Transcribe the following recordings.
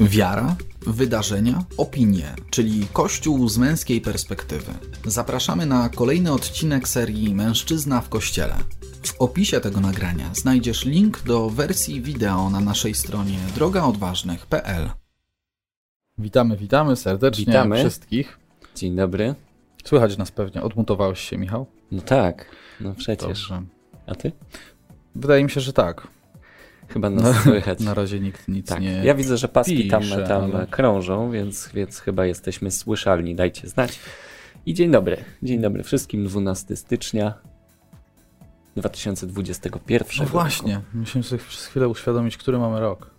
Wiara, wydarzenia, opinie, czyli Kościół z męskiej perspektywy. Zapraszamy na kolejny odcinek serii Mężczyzna w Kościele. W opisie tego nagrania znajdziesz link do wersji wideo na naszej stronie drogaodważnych.pl. Witamy, witamy serdecznie Witamy. wszystkich. Dzień dobry. Słychać nas pewnie. Odmutowałeś się, Michał? No tak, no przecież. Dobrze. A ty? Wydaje mi się, że tak. Chyba nas słychać. Na razie nikt nic tak. nie. Ja widzę, że paski tam, pisze, tam ale- krążą, więc, więc chyba jesteśmy słyszalni. Dajcie znać. I dzień dobry. Dzień dobry wszystkim. 12 stycznia 2021 No roku. właśnie, musimy sobie przez chwilę uświadomić, który mamy rok.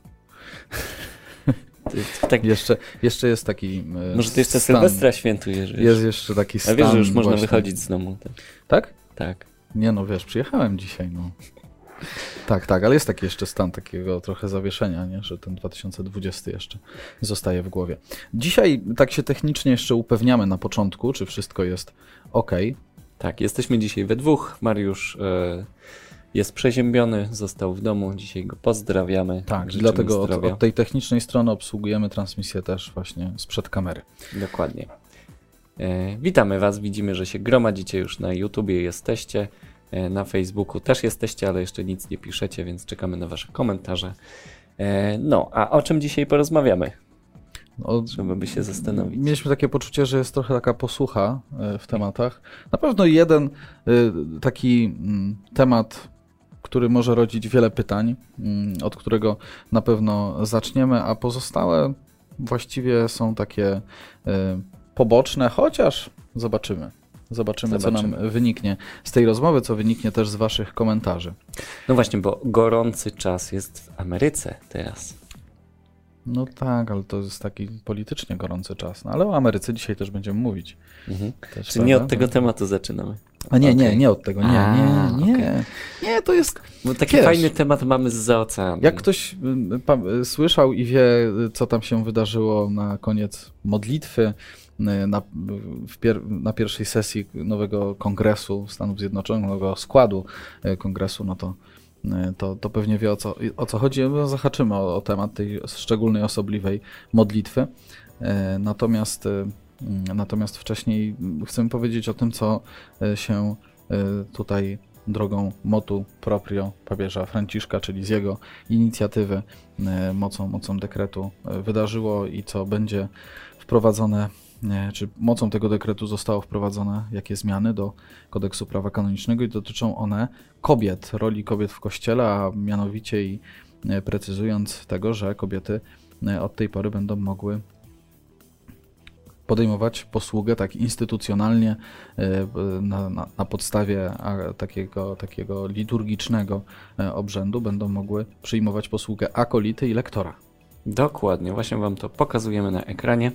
Tak, Jeszcze, jeszcze jest taki. e, może ty jeszcze stan. Sylwestra świętujesz. wiesz? Jest jeszcze taki A stan. wiesz, że już można właśnie. wychodzić z domu. Tak. Tak? tak. Nie no, wiesz, przyjechałem dzisiaj, no. Tak, tak, ale jest taki jeszcze stan takiego trochę zawieszenia, nie? że ten 2020 jeszcze zostaje w głowie. Dzisiaj tak się technicznie jeszcze upewniamy na początku, czy wszystko jest ok. Tak, jesteśmy dzisiaj we dwóch. Mariusz e, jest przeziębiony, został w domu. Dzisiaj go pozdrawiamy. Tak, dlatego od, od tej technicznej strony obsługujemy transmisję też właśnie sprzed kamery. Dokładnie. E, witamy Was. Widzimy, że się gromadzicie już na YouTubie, jesteście. E, na Facebooku też jesteście, ale jeszcze nic nie piszecie, więc czekamy na Wasze komentarze. E, no, a o czym dzisiaj porozmawiamy? No, Trzeba by się zastanowić. Mieliśmy takie poczucie, że jest trochę taka posłucha e, w tematach. Na pewno jeden taki mm, temat, który może rodzić wiele pytań, mm, od którego na pewno zaczniemy, a pozostałe właściwie są takie poboczne, chociaż zobaczymy. Zobaczymy, co nam Zobaczymy. wyniknie z tej rozmowy, co wyniknie też z Waszych komentarzy. No właśnie, bo gorący czas jest w Ameryce teraz. No tak, ale to jest taki politycznie gorący czas. No, ale o Ameryce dzisiaj też będziemy mówić. Mhm. Też, Czy nie od tego tematu zaczynamy? A nie, nie, Okej. nie od tego, nie, A, nie, nie. okej. Nie, to jest. Bo taki Wiesz, fajny temat mamy z oceanu. Jak ktoś y, pa, y, słyszał i wie, y, co tam się wydarzyło na koniec modlitwy, y, na, pier, na pierwszej sesji nowego kongresu Stanów Zjednoczonych, nowego składu y, kongresu, no to, y, to, to pewnie wie o co, o co chodzi. No, Zahaczymy o, o temat tej szczególnej, osobliwej modlitwy. Y, Natomiast, mm, natomiast wcześniej chcę powiedzieć o tym, co się tutaj drogą motu proprio papieża Franciszka, czyli z jego inicjatywy, e, mocą, mocą dekretu e, wydarzyło i co będzie wprowadzone, e, czy mocą tego dekretu zostało wprowadzone, jakie zmiany do kodeksu prawa kanonicznego i dotyczą one kobiet, roli kobiet w kościele, a mianowicie i e, precyzując tego, że kobiety e, od tej pory będą mogły podejmować posługę tak instytucjonalnie e, na, na, na podstawie takiego, takiego liturgicznego obrzędu będą mogły przyjmować posługę akolity i lektora. Dokładnie, właśnie Wam to pokazujemy na ekranie.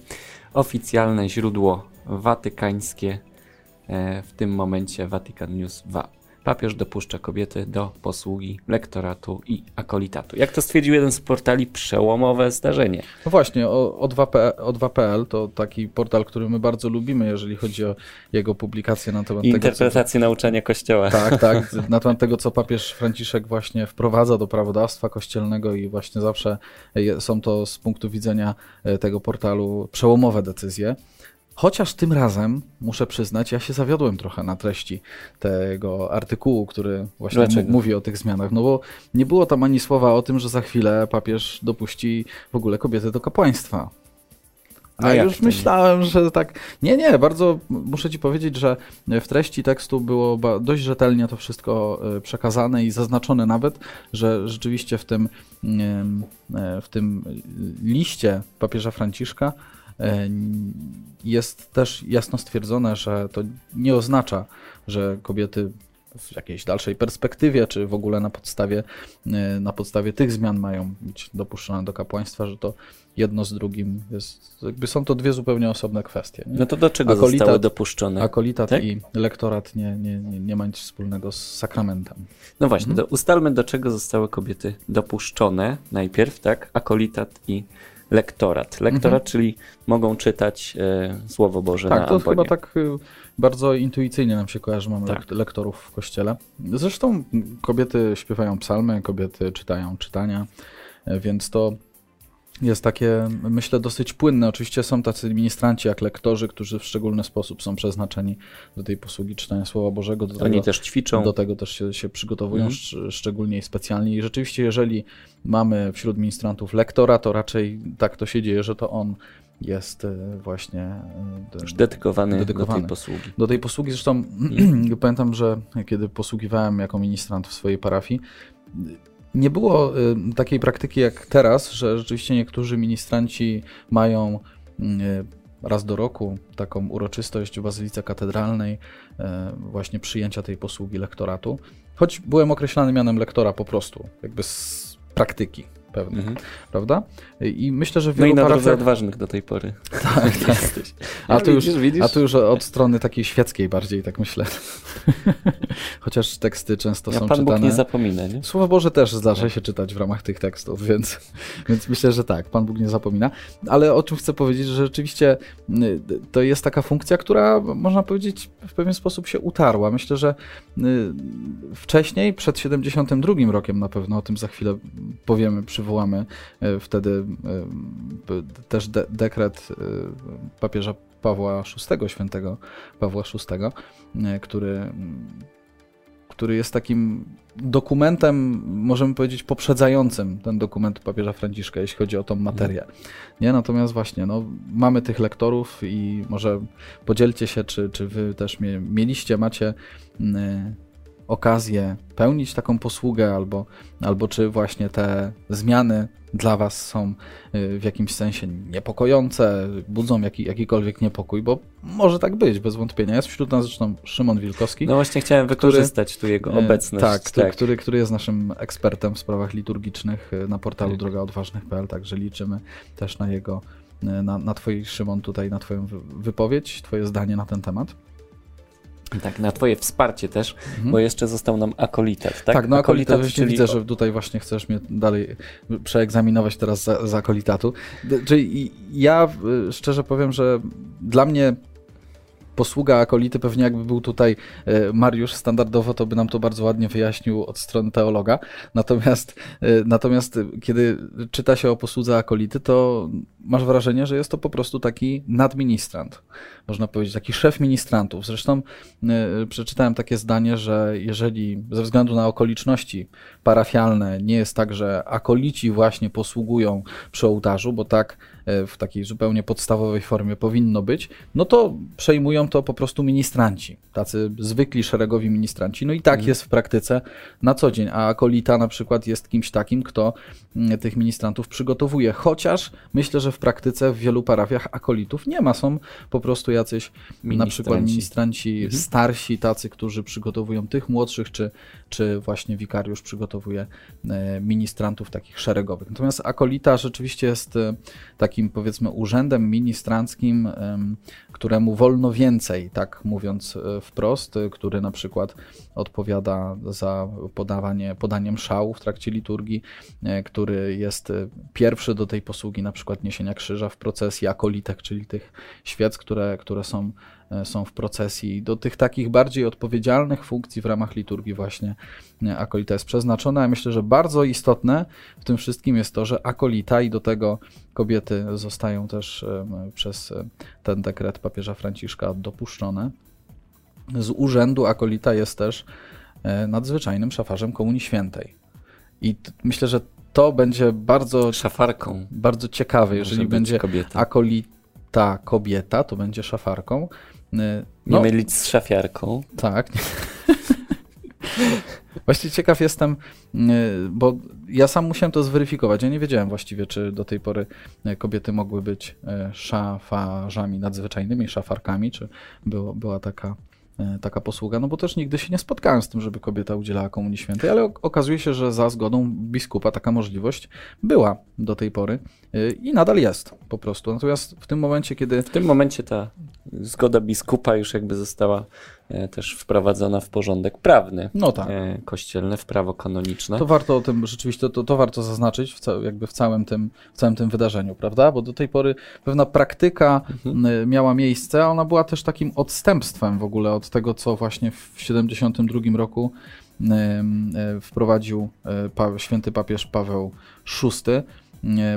Oficjalne źródło watykańskie, e, w tym momencie Vatican News 2. Papież dopuszcza kobiety do posługi lektoratu i akolitatu. Jak to stwierdził jeden z portali, przełomowe zdarzenie. No właśnie, o, o, 2P, o 2PL to taki portal, który my bardzo lubimy, jeżeli chodzi o jego publikacje na temat I tego, co, interpretację nauczania Kościoła. Tak, tak. Na temat tego, co papież Franciszek właśnie wprowadza do prawodawstwa kościelnego i właśnie zawsze są to z punktu widzenia e, tego portalu przełomowe decyzje. Chociaż tym razem, muszę przyznać, ja się zawiodłem trochę na treści tego artykułu, który właśnie mówi o tych zmianach. No bo nie było tam ani słowa o tym, że za chwilę papież dopuści w ogóle kobiety do kapłaństwa. A już to nie? myślałem, że tak. Nie, nie, bardzo muszę ci powiedzieć, że w treści tekstu było dość rzetelnie to wszystko e, przekazane i zaznaczone nawet, że rzeczywiście w tym, e, w tym liście papieża Franciszka jest też jasno stwierdzone, że to nie oznacza, że kobiety w jakiejś dalszej perspektywie, czy w ogóle na podstawie, e, na podstawie tych zmian mają być dopuszczone do kapłaństwa, że to jedno z drugim jest, jakby są to dwie zupełnie osobne kwestie. Nie? No to do czego Akolitat- zostały dopuszczone? Akolitat tak? i lektorat nie, nie, nie, nie ma nic wspólnego z sakramentem. No właśnie, Mhm. ustalmy do czego zostały kobiety dopuszczone najpierw, tak? Akolitat i lektorat. Lektorat, czyli mogą czytać e, Słowo Boże Mhm. Tak, na to chyba tak y, bardzo intuicyjnie nam się kojarzy, mamy Tak. lek- lektorów w kościele. Zresztą kobiety śpiewają psalmy, kobiety czytają czytania, y, więc to jest takie, myślę, dosyć płynne. Oczywiście są tacy ministranci jak lektorzy, którzy w szczególny sposób są przeznaczeni do tej posługi czytania Słowa Bożego. Do Oni tego, też ćwiczą. Do tego też się, się przygotowują, Mhm. szcz- szczególnie i specjalnie. I rzeczywiście, jeżeli mamy wśród ministrantów lektora, to raczej tak to się dzieje, że to on jest e, właśnie e, Już dedykowany, Dedykowany. do tej posługi. do tej posługi. Zresztą pamiętam, że kiedy posługiwałem jako ministrant w swojej parafii, nie było y, takiej praktyki jak teraz, że rzeczywiście niektórzy ministranci mają y, raz do roku taką uroczystość w Bazylice Katedralnej, y, właśnie przyjęcia tej posługi lektoratu. Choć byłem określany mianem lektora po prostu, jakby z praktyki pewnej, Mhm. prawda? I myślę, że w No i wielu na parafiach... odważnych do tej pory. Tak, tak. Jesteś. A tu już, widzisz, widzisz? a tu już od strony takiej świeckiej bardziej, tak myślę. Chociaż teksty często Ja są Pan Bóg czytane. nie zapomina, nie? Słowo Boże też zdarza się czytać w ramach tych tekstów, więc, więc myślę, że tak, Pan Bóg nie zapomina. Ale o czym chcę powiedzieć, że rzeczywiście y, to jest taka funkcja, która można powiedzieć w pewien sposób się utarła. Myślę, że y, wcześniej, przed 72 rokiem na pewno, o tym za chwilę powiemy, przywołamy y, wtedy p- też de dekret y, papieża Pawła VI, świętego Pawła VI, który który jest takim dokumentem, możemy powiedzieć, poprzedzającym ten dokument papieża Franciszka, jeśli chodzi o tą materię. Nie? Natomiast właśnie, no, mamy tych lektorów i może podzielcie się, czy, czy wy też mie mieliście, macie okazję pełnić taką posługę, albo, albo czy właśnie te zmiany dla was są y, w jakimś sensie niepokojące, budzą jaki, jakikolwiek niepokój, bo może tak być, bez wątpienia. Jest wśród nas zresztą Szymon Wilkowski, No właśnie chciałem wykorzystać tu jego E, obecność. Tak, który, Który, który jest naszym ekspertem w sprawach liturgicznych e, na portalu Tak. drogaodważnych.pl, także liczymy też na jego, na, na twój Szymon tutaj, na twoją wy- wypowiedź, twoje zdanie na ten temat. Tak, na twoje wsparcie też, Mhm. bo jeszcze został nam akolitat, tak? Tak, no akolitat, czyli czyli... widzę, że tutaj właśnie chcesz mnie dalej przeegzaminować teraz za, za akolitatu. Czyli ja szczerze powiem, że dla mnie posługa akolity pewnie jakby był tutaj e, Mariusz standardowo, to by nam to bardzo ładnie wyjaśnił od strony teologa. Natomiast, e, natomiast kiedy czyta się o posłudze akolity, to masz wrażenie, że jest to po prostu taki nadministrant. Można powiedzieć, taki szef ministrantów. Zresztą e, przeczytałem takie zdanie, że jeżeli ze względu na okoliczności parafialne nie jest tak, że akolici właśnie posługują przy ołtarzu, bo tak e, w takiej zupełnie podstawowej formie powinno być, no to przejmują to po prostu ministranci, tacy zwykli szeregowi ministranci. No i tak Mhm. jest w praktyce na co dzień, a akolita na przykład jest kimś takim, kto mm, tych ministrantów przygotowuje, chociaż myślę, że w praktyce w wielu parafiach akolitów nie ma, są po prostu jacyś na przykład Ministranci. ministranci Mhm. starsi, tacy, którzy przygotowują tych młodszych, czy, czy właśnie wikariusz przygotowuje e, ministrantów takich szeregowych. Natomiast akolita rzeczywiście jest e, takim powiedzmy urzędem ministranckim, em, któremu wolno więcej, tak mówiąc e, wprost, który na przykład odpowiada za podawanie, podanie mszału w trakcie liturgii, który jest pierwszy do tej posługi na przykład niesienia krzyża w procesji akolitek, czyli tych świec, które, które są, e, są w procesji. Do tych takich bardziej odpowiedzialnych funkcji w ramach liturgii właśnie e, akolita jest przeznaczona. Ja myślę, że bardzo istotne w tym wszystkim jest to, że akolita i do tego kobiety zostają też em, przez e, ten dekret papieża Franciszka dopuszczone. Z urzędu akolita jest też e, nadzwyczajnym szafarzem Komunii Świętej. I myślę, że to będzie bardzo, Szafarką. bardzo ciekawe, jeżeli będzie kobieta. Akolita kobieta, to będzie szafarką. Nie No, mylić z szafiarką. tak. Właściwie ciekaw jestem, y, bo ja sam musiałem to zweryfikować. Ja nie wiedziałem właściwie, czy do tej pory y, kobiety mogły być y, szafarzami nadzwyczajnymi, szafarkami, czy było, była taka, y, taka posługa. No bo też nigdy się nie spotkałem z tym, żeby kobieta udzielała Komunii Świętej, ale ok- okazuje się, że za zgodą biskupa taka możliwość była do tej pory y, i nadal jest po prostu. Natomiast w tym momencie, kiedy W tym momencie ta zgoda biskupa już jakby została e, też wprowadzona w porządek prawny. no tak. E, kościelne, w prawo kanoniczne. To warto o tym rzeczywiście, to, to warto zaznaczyć w, ca- jakby w, całym tym, w całym tym wydarzeniu, prawda? Bo do tej pory pewna praktyka Mhm. y, miała miejsce, a ona była też takim odstępstwem w ogóle od tego, co właśnie w 72 roku y, y, wprowadził y, święty papież Paweł VI.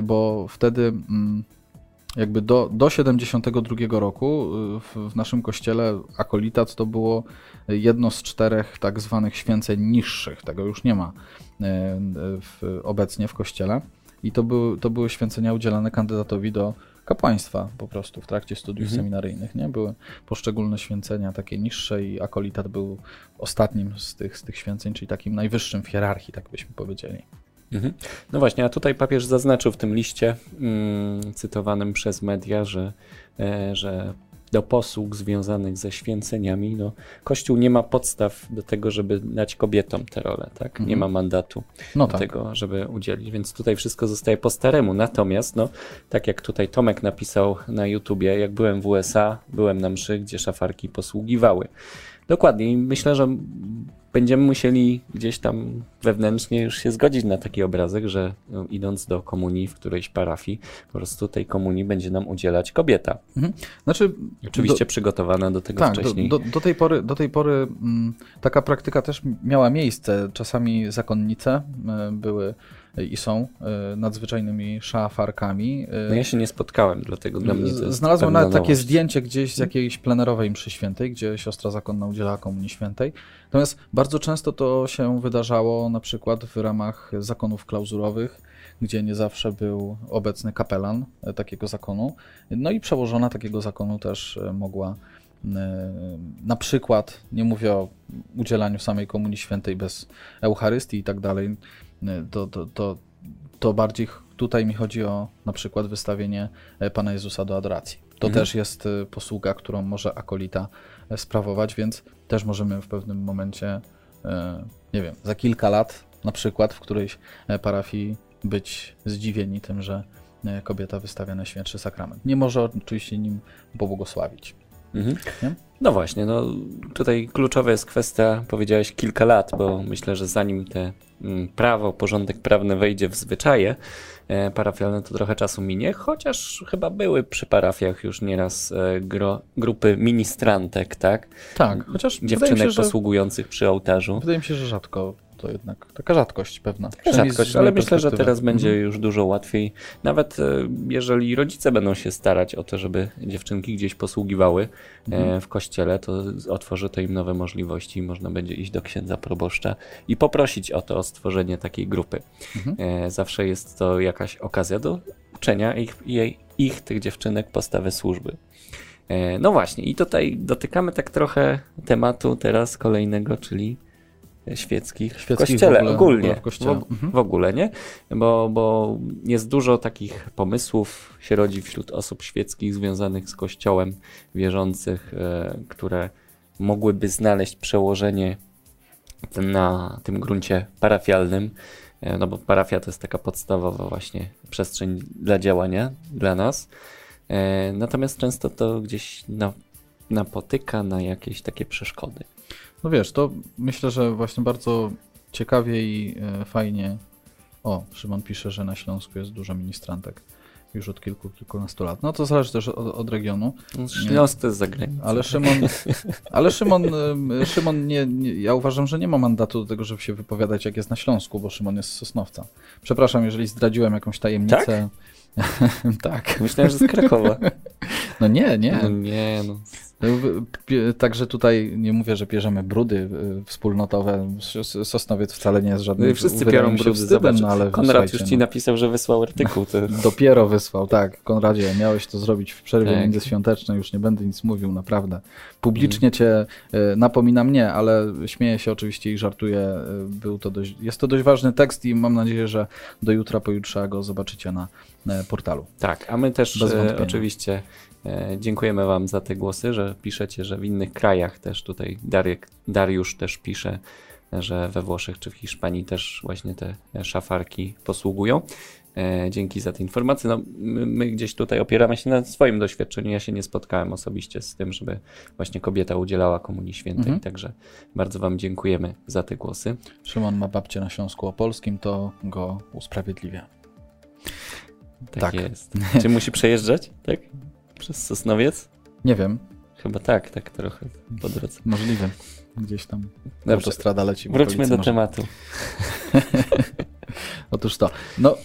Bo wtedy mm, jakby do, do 72 roku y, w, w naszym kościele akolitat to było jedno z czterech tak zwanych święceń niższych. Tego już nie ma y, w, obecnie w kościele. I to, były to były święcenia udzielane kandydatowi do kapłaństwa po prostu w trakcie studiów mhm. seminaryjnych. Nie? Były poszczególne święcenia takie niższe i akolitat był ostatnim z tych, z tych święceń, czyli takim najwyższym w hierarchii, tak byśmy powiedzieli. Mhm. No właśnie, a tutaj papież zaznaczył w tym liście mm, cytowanym przez media, że, e, że do posług związanych ze święceniami, no, Kościół nie ma podstaw do tego, żeby dać kobietom tę rolę, tak? Mhm. Nie ma mandatu no do tak. tego, żeby udzielić, więc tutaj wszystko zostaje po staremu. Natomiast, no, tak jak tutaj Tomek napisał na YouTubie, jak byłem w USA, byłem na mszy, gdzie szafarki posługiwały. Dokładnie i myślę, że będziemy musieli gdzieś tam wewnętrznie już się zgodzić na taki obrazek, że no, idąc do komunii w którejś parafii, po prostu tej komunii będzie nam udzielać kobieta. Mhm. Znaczy, Oczywiście do, przygotowana do tego tak, wcześniej. Do, do, do, tej pory, do tej pory m, mm, taka praktyka też miała miejsce. Czasami zakonnice m, były i są e, nadzwyczajnymi szafarkami. E, no ja się nie spotkałem, dlatego dla mnie to Znalazłem nawet takie zdjęcie gdzieś z jakiejś plenerowej mszy świętej, gdzie siostra zakonna udzielała komunii świętej. Natomiast bardzo często to się wydarzało na przykład w ramach zakonów klauzurowych, gdzie nie zawsze był obecny kapelan e, takiego zakonu. No i przełożona takiego zakonu też mogła na przykład, nie mówię o udzielaniu samej komunii świętej bez Eucharystii i tak dalej, to, to, to, to bardziej tutaj mi chodzi o na przykład wystawienie e, Pana Jezusa do adoracji. To mhm. też jest e, posługa, którą może akolita e, sprawować, więc też możemy w pewnym momencie, nie wiem, za kilka lat na przykład w którejś parafii być zdziwieni tym, że kobieta wystawia Najświętszy Sakrament. Nie może oczywiście nim pobłogosławić. Mhm. No właśnie, no tutaj kluczowa jest kwestia, powiedziałeś kilka lat, bo myślę, że zanim te mm, prawo, porządek prawny wejdzie w zwyczaje e, parafialne, to trochę czasu minie, chociaż chyba były przy parafiach już nieraz e, gro, grupy ministrantek, tak? Tak, chociaż dziewczynek się, posługujących przy ołtarzu. Wydaje mi się, że rzadko to jednak taka rzadkość pewna. Rzadkość, ale myślę, że teraz będzie mhm. już dużo łatwiej. Nawet e, jeżeli rodzice będą się starać o to, żeby dziewczynki gdzieś posługiwały e, mhm. w kościele, to otworzy to im nowe możliwości. Można będzie iść do księdza proboszcza i poprosić o to, o stworzenie takiej grupy. Mhm. E, zawsze jest to jakaś okazja do uczenia ich, jej, ich tych dziewczynek postawy służby. No właśnie, i tutaj dotykamy tak trochę tematu teraz kolejnego, czyli świeckich, w kościele, w ogóle, ogólnie, w, kościele. W, mhm. w, ogóle, nie? Bo, bo jest dużo takich pomysłów się rodzi wśród osób świeckich związanych z kościołem, wierzących, e, które mogłyby znaleźć przełożenie na tym gruncie parafialnym, e, no bo parafia to jest taka podstawowa właśnie przestrzeń dla działania dla nas. E, natomiast często to gdzieś napotyka na jakieś takie przeszkody. No wiesz, to myślę, że właśnie bardzo ciekawie i e, fajnie. O, Szymon pisze, że na Śląsku jest dużo ministrantek już od kilku, kilkunastu lat. No to zależy też od, od regionu. No, Śląsk to jest zagranica. Ale Szymon, ale Szymon, Szymon nie, nie, ja uważam, że nie ma mandatu do tego, żeby się wypowiadać jak jest na Śląsku, bo Szymon jest z Sosnowca. Przepraszam, jeżeli zdradziłem jakąś tajemnicę. Tak? tak. Myślałem, że z Krakowa. No nie, nie. No nie, no. Także tutaj nie mówię, że bierzemy brudy y, wspólnotowe. Sosnowiec wcale nie jest żadnym. No wszyscy biorą brudy, wstydem, no, ale Konrad już ci no. napisał, że wysłał artykuł. To... Dopiero wysłał, tak. Konradzie, miałeś to zrobić w przerwie tak. międzyświątecznej, już nie będę nic mówił, naprawdę. Publicznie cię y, napominam, nie, ale śmieję się oczywiście i żartuję. Y, był to dość, jest to dość ważny tekst i mam nadzieję, że do jutra, pojutrze go zobaczycie na portalu. Tak, a my też oczywiście E, dziękujemy Wam za te głosy, że piszecie, że w innych krajach też tutaj Dariek, Dariusz też pisze, że we Włoszech czy w Hiszpanii też właśnie te szafarki posługują. E, dzięki za te informacje. No, my, my, gdzieś tutaj opieramy się na swoim doświadczeniu. Ja się nie spotkałem osobiście z tym, żeby właśnie kobieta udzielała Komunii Świętej, mhm. także bardzo Wam dziękujemy za te głosy. Szymon ma babcię na Śląsku Opolskim, to go usprawiedliwia. Tak, tak. jest. Czy musi przejeżdżać? Tak? Przez Sosnowiec? Nie wiem. Chyba tak, tak trochę po drodze. Możliwe. Gdzieś tam Dobrze. autostrada leci. Wróćmy do może. tematu. Otóż to. No,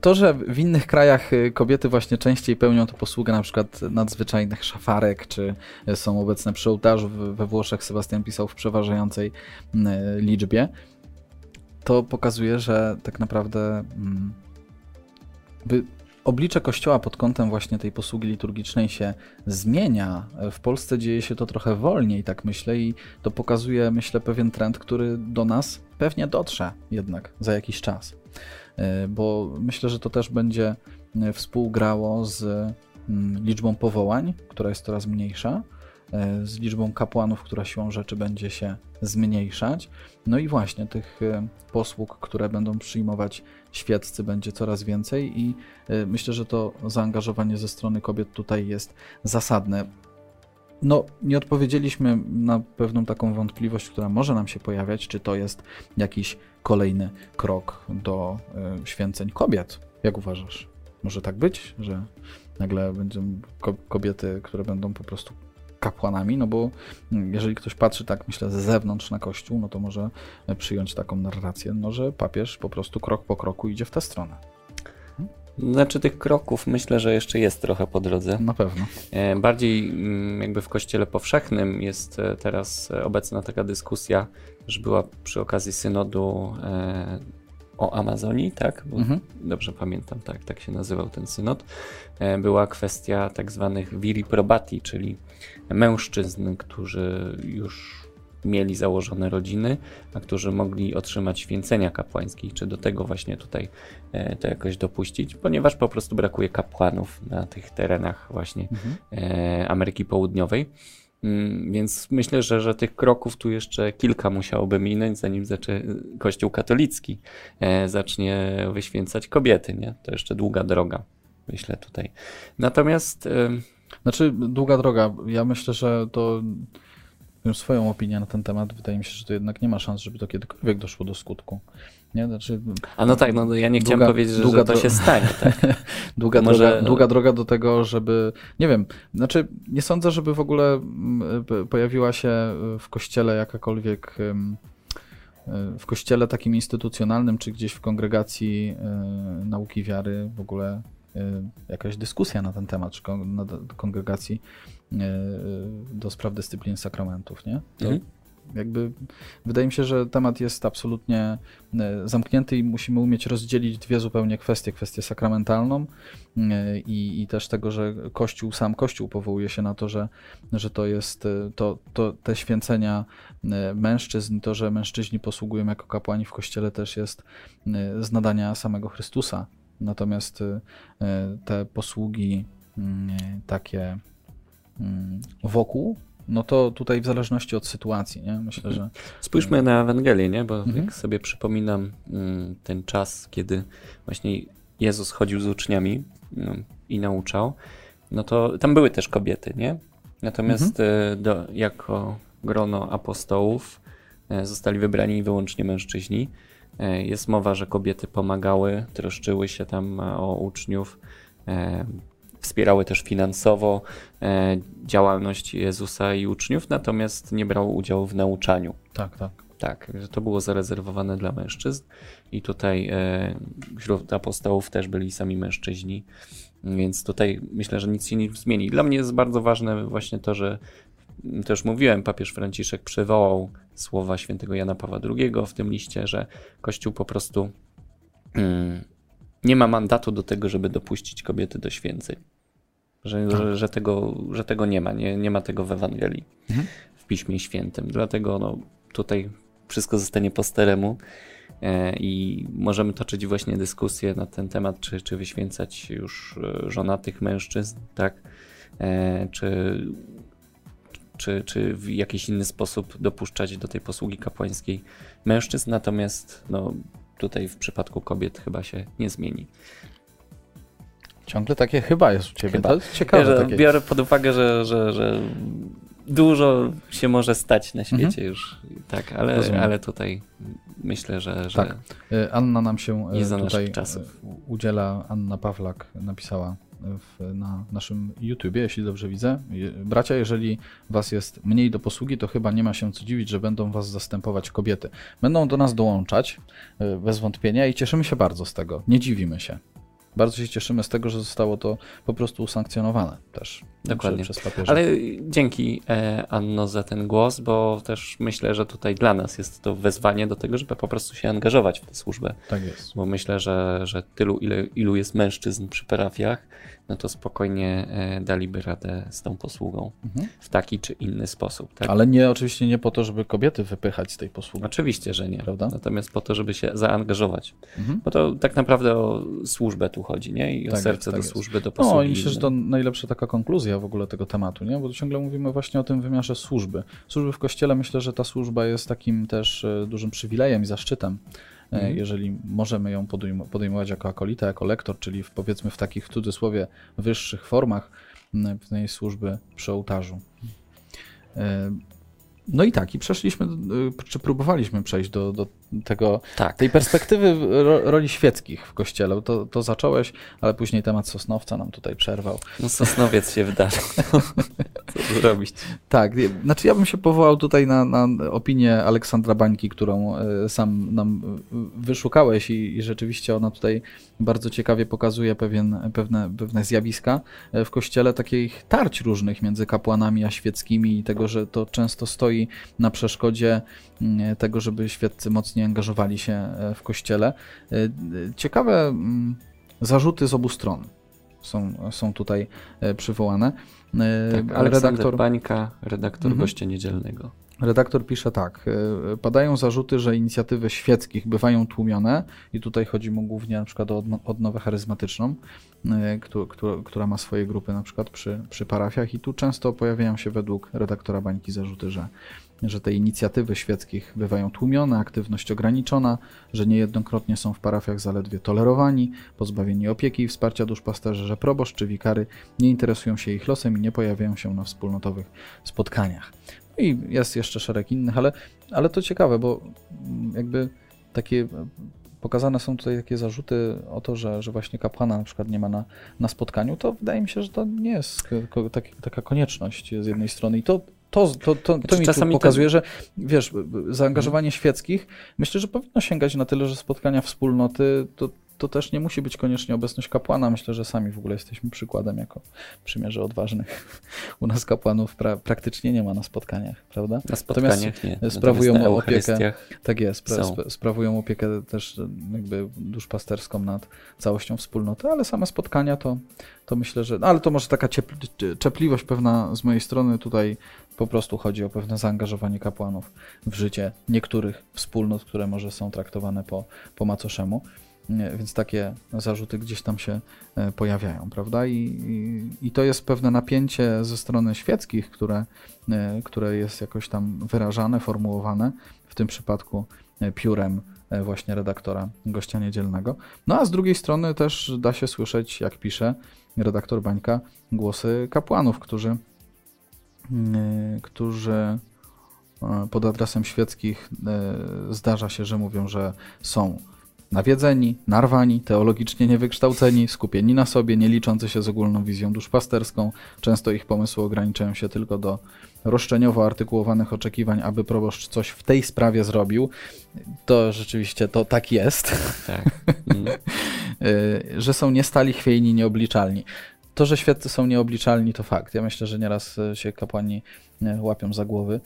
to, że w innych krajach kobiety właśnie częściej pełnią tę posługę na przykład nadzwyczajnych szafarek, czy są obecne przy ołtarzu we Włoszech, Sebastian pisał w przeważającej liczbie, to pokazuje, że tak naprawdę by oblicze Kościoła pod kątem właśnie tej posługi liturgicznej się zmienia. W Polsce dzieje się to trochę wolniej, tak myślę, i to pokazuje, myślę, pewien trend, który do nas pewnie dotrze jednak za jakiś czas. E, bo myślę, że to też będzie e, współgrało z mm, liczbą powołań, która jest coraz mniejsza, z liczbą kapłanów, która siłą rzeczy będzie się zmniejszać. No i właśnie tych posług, które będą przyjmować świeccy, będzie coraz więcej i myślę, że to zaangażowanie ze strony kobiet tutaj jest zasadne. No, nie odpowiedzieliśmy na pewną taką wątpliwość, która może nam się pojawiać, czy to jest jakiś kolejny krok do święceń kobiet. Jak uważasz? Może tak być, że nagle będą kobiety, które będą po prostu kapłanami, no bo jeżeli ktoś patrzy tak, myślę, ze zewnątrz na Kościół, no to może przyjąć taką narrację, no, że papież po prostu krok po kroku idzie w tę stronę. Znaczy tych kroków myślę, że jeszcze jest trochę po drodze. Na pewno. E, bardziej mm, jakby w kościele powszechnym jest e, teraz e, obecna taka dyskusja, że była przy okazji synodu o Amazonii, tak? Mhm. Dobrze pamiętam, tak, tak się nazywał ten synod. Była kwestia tak zwanych viri probati, czyli mężczyzn, którzy już mieli założone rodziny, a którzy mogli otrzymać święcenia kapłańskie. Czy do tego właśnie tutaj e, to jakoś dopuścić, ponieważ po prostu brakuje kapłanów na tych terenach właśnie mhm. E, Ameryki Południowej. Mm, więc myślę, że, że tych kroków tu jeszcze kilka musiałoby minąć, zanim zacznie Kościół katolicki e, zacznie wyświęcać kobiety. Nie? To jeszcze długa droga, myślę tutaj. Natomiast. Znaczy, długa droga. Ja myślę, że to swoją opinię na ten temat. Wydaje mi się, że to jednak nie ma szans, żeby to kiedykolwiek doszło do skutku. Nie? Znaczy, A no tak, no ja nie chciałem powiedzieć, że, długa że to się stanie. Tak. długa, Może... droga, długa droga do tego, żeby, nie wiem, znaczy nie sądzę, żeby w ogóle pojawiła się w kościele jakakolwiek w kościele takim instytucjonalnym, czy gdzieś w kongregacji e, nauki wiary w ogóle jakaś dyskusja na ten temat, czy na kongregacji E, do spraw dyscyplin sakramentów, nie? Mhm. jakby wydaje mi się, że temat jest absolutnie zamknięty i musimy umieć rozdzielić dwie zupełnie kwestie. Kwestię sakramentalną i, i też tego, że Kościół, sam Kościół powołuje się na to, że, że to jest to, to, te święcenia mężczyzn, to, że mężczyźni posługują jako kapłani w Kościele też jest z nadania samego Chrystusa. Natomiast te posługi takie Mm, wokół, no to tutaj w zależności od sytuacji, nie? Myślę, że... Spójrzmy na Ewangelię, nie? Bo mhm. jak sobie przypominam mm, ten czas, kiedy właśnie Jezus chodził z uczniami no, i nauczał, no to tam były też kobiety, nie? Natomiast mhm. E, do, jako grono apostołów e, zostali wybrani wyłącznie mężczyźni. E, jest mowa, że kobiety pomagały, troszczyły się tam o uczniów, wspierały też finansowo e, działalność Jezusa i uczniów, natomiast nie brały udziału w nauczaniu. Tak, tak. Tak, że to było zarezerwowane dla mężczyzn i tutaj e, wśród apostołów też byli sami mężczyźni, więc tutaj myślę, że nic się nie zmieni. Dla mnie jest bardzo ważne właśnie to, że też mówiłem, papież Franciszek przywołał słowa świętego Jana Pawła II w tym liście, że Kościół po prostu mm, nie ma mandatu do tego, żeby dopuścić kobiety do święceń. Że, tak. że, że, tego, że tego nie ma, nie, nie ma tego w Ewangelii, mhm. w Piśmie Świętym. Dlatego no, tutaj wszystko zostanie po staremu e, i możemy toczyć właśnie dyskusję na ten temat, czy, czy wyświęcać już e, żonatych mężczyzn, tak? E, czy, czy, czy w jakiś inny sposób dopuszczać do tej posługi kapłańskiej mężczyzn, natomiast no, tutaj w przypadku kobiet chyba się nie zmieni. Ciągle takie chyba jest u ciebie. Chyba. To jest ciekawe. Takie... Biorę pod uwagę, że, że, że dużo się może stać na świecie mhm. już. Tak, ale, ale tutaj myślę, że. że tak. Y, Anna nam się y, tutaj czasów. udziela. Anna Pawlak napisała w, na naszym YouTubie, jeśli dobrze widzę. Bracia, jeżeli was jest mniej do posługi, to chyba nie ma się co dziwić, że będą was zastępować kobiety. Będą do nas dołączać, y, bez wątpienia, i cieszymy się bardzo z tego. Nie dziwimy się. Bardzo się cieszymy z tego, że zostało to po prostu usankcjonowane też Dokładnie. Przez, papieża. Ale dzięki e, Anno za ten głos, bo też myślę, że tutaj dla nas jest to wezwanie do tego, żeby po prostu się angażować w tę służbę. Tak jest. Bo myślę, że, że tylu, ile, ilu jest mężczyzn przy parafiach, no to spokojnie e, daliby radę z tą posługą Mhm. w taki czy inny sposób. Tak? Ale nie, oczywiście nie po to, żeby kobiety wypychać z tej posługi. Oczywiście, że nie. Prawda? Natomiast po to, żeby się zaangażować. Mhm. Bo to tak naprawdę o służbę tu chodzi, nie? I o Tak jest, serce tak do jest. służby, do posługi. No i myślę, że to najlepsza taka konkluzja w ogóle tego tematu, nie? Bo ciągle mówimy właśnie o tym wymiarze służby. Służby w kościele, myślę, że ta służba jest takim też e, dużym przywilejem i zaszczytem, Mhm. jeżeli możemy ją podejm- podejmować jako akolita, jako lektor, czyli w, powiedzmy w takich w cudzysłowie wyższych formach pewnej służby przy ołtarzu. E, No i tak, i przeszliśmy, e, czy próbowaliśmy przejść do, do tego Tak. tej perspektywy ro, roli świeckich w kościele, to, to zacząłeś, ale później temat Sosnowca nam tutaj przerwał. No Sosnowiec się wydarzył. Co zrobić? Tak, znaczy ja bym się powołał tutaj na, na opinię Aleksandra Bańki, którą e, sam nam wyszukałeś i, i rzeczywiście ona tutaj bardzo ciekawie pokazuje pewien, pewne, pewne zjawiska e, w kościele, takich tarć różnych między kapłanami a świeckimi i tego, że to często stoi na przeszkodzie mm, tego, żeby świeccy mocniej angażowali się e, w kościele. E, e, Ciekawe mm, zarzuty z obu stron są, są tutaj przywołane. Tak, Aleksander redaktor, Bańka, redaktor Mhm. gościa niedzielnego. redaktor pisze tak. Padają zarzuty, że inicjatywy świeckich bywają tłumione i tutaj chodzi mu głównie na przykład o odno- odnowę charyzmatyczną, któ- któ- która ma swoje grupy na przykład przy, przy parafiach i tu często pojawiają się według redaktora Bańki zarzuty, że, że te inicjatywy świeckich bywają tłumione, aktywność ograniczona, że niejednokrotnie są w parafiach zaledwie tolerowani, pozbawieni opieki i wsparcia duszpasterzy, że proboszcz czy wikary nie interesują się ich losem i nie pojawiają się na wspólnotowych spotkaniach. No i jest jeszcze szereg innych, ale, ale to ciekawe, bo jakby takie pokazane są tutaj takie zarzuty o to, że, że właśnie kapłana na przykład nie ma na, na spotkaniu, to wydaje mi się, że to nie jest taki, taka konieczność z jednej strony i to to, to, to, to Znaczy, mi czasami pokazuje, że wiesz, zaangażowanie świeckich myślę, że powinno sięgać na tyle, że spotkania wspólnoty to, to też nie musi być koniecznie obecność kapłana. Myślę, że sami w ogóle jesteśmy przykładem jako przymierze odważnych. U nas kapłanów pra, praktycznie nie ma na spotkaniach, prawda? Na spotkaniach nie. sprawują Natomiast na opiekę. Tak jest, spra- sp- sprawują opiekę też e, jakby duszpasterską nad całością wspólnoty, ale same spotkania to, to myślę, że... No, ale to może taka ciepl- cie- czepliwość pewna z mojej strony tutaj po prostu chodzi o pewne zaangażowanie kapłanów w życie niektórych wspólnot, które może są traktowane po, po macoszemu. Więc takie zarzuty gdzieś tam się e, pojawiają, prawda? I, i, I to jest pewne napięcie ze strony świeckich, które, e, które jest jakoś tam wyrażane, formułowane, w tym przypadku e, piórem właśnie redaktora gościa niedzielnego. No a z drugiej strony też da się słyszeć, jak pisze redaktor Bańka, głosy kapłanów, którzy, mm, którzy pod adresem świeckich zdarza się, że mówią, że są nawiedzeni, narwani, teologicznie niewykształceni, skupieni na sobie, nie liczący się z ogólną wizją duszpasterską. Często ich pomysły ograniczają się tylko do roszczeniowo artykułowanych oczekiwań, aby proboszcz coś w tej sprawie zrobił. To rzeczywiście to tak jest, tak. Mm. y, że są niestali, chwiejni, nieobliczalni. To, że świeccy są nieobliczalni, to fakt. Ja myślę, że nieraz y, się kapłani y, łapią za głowy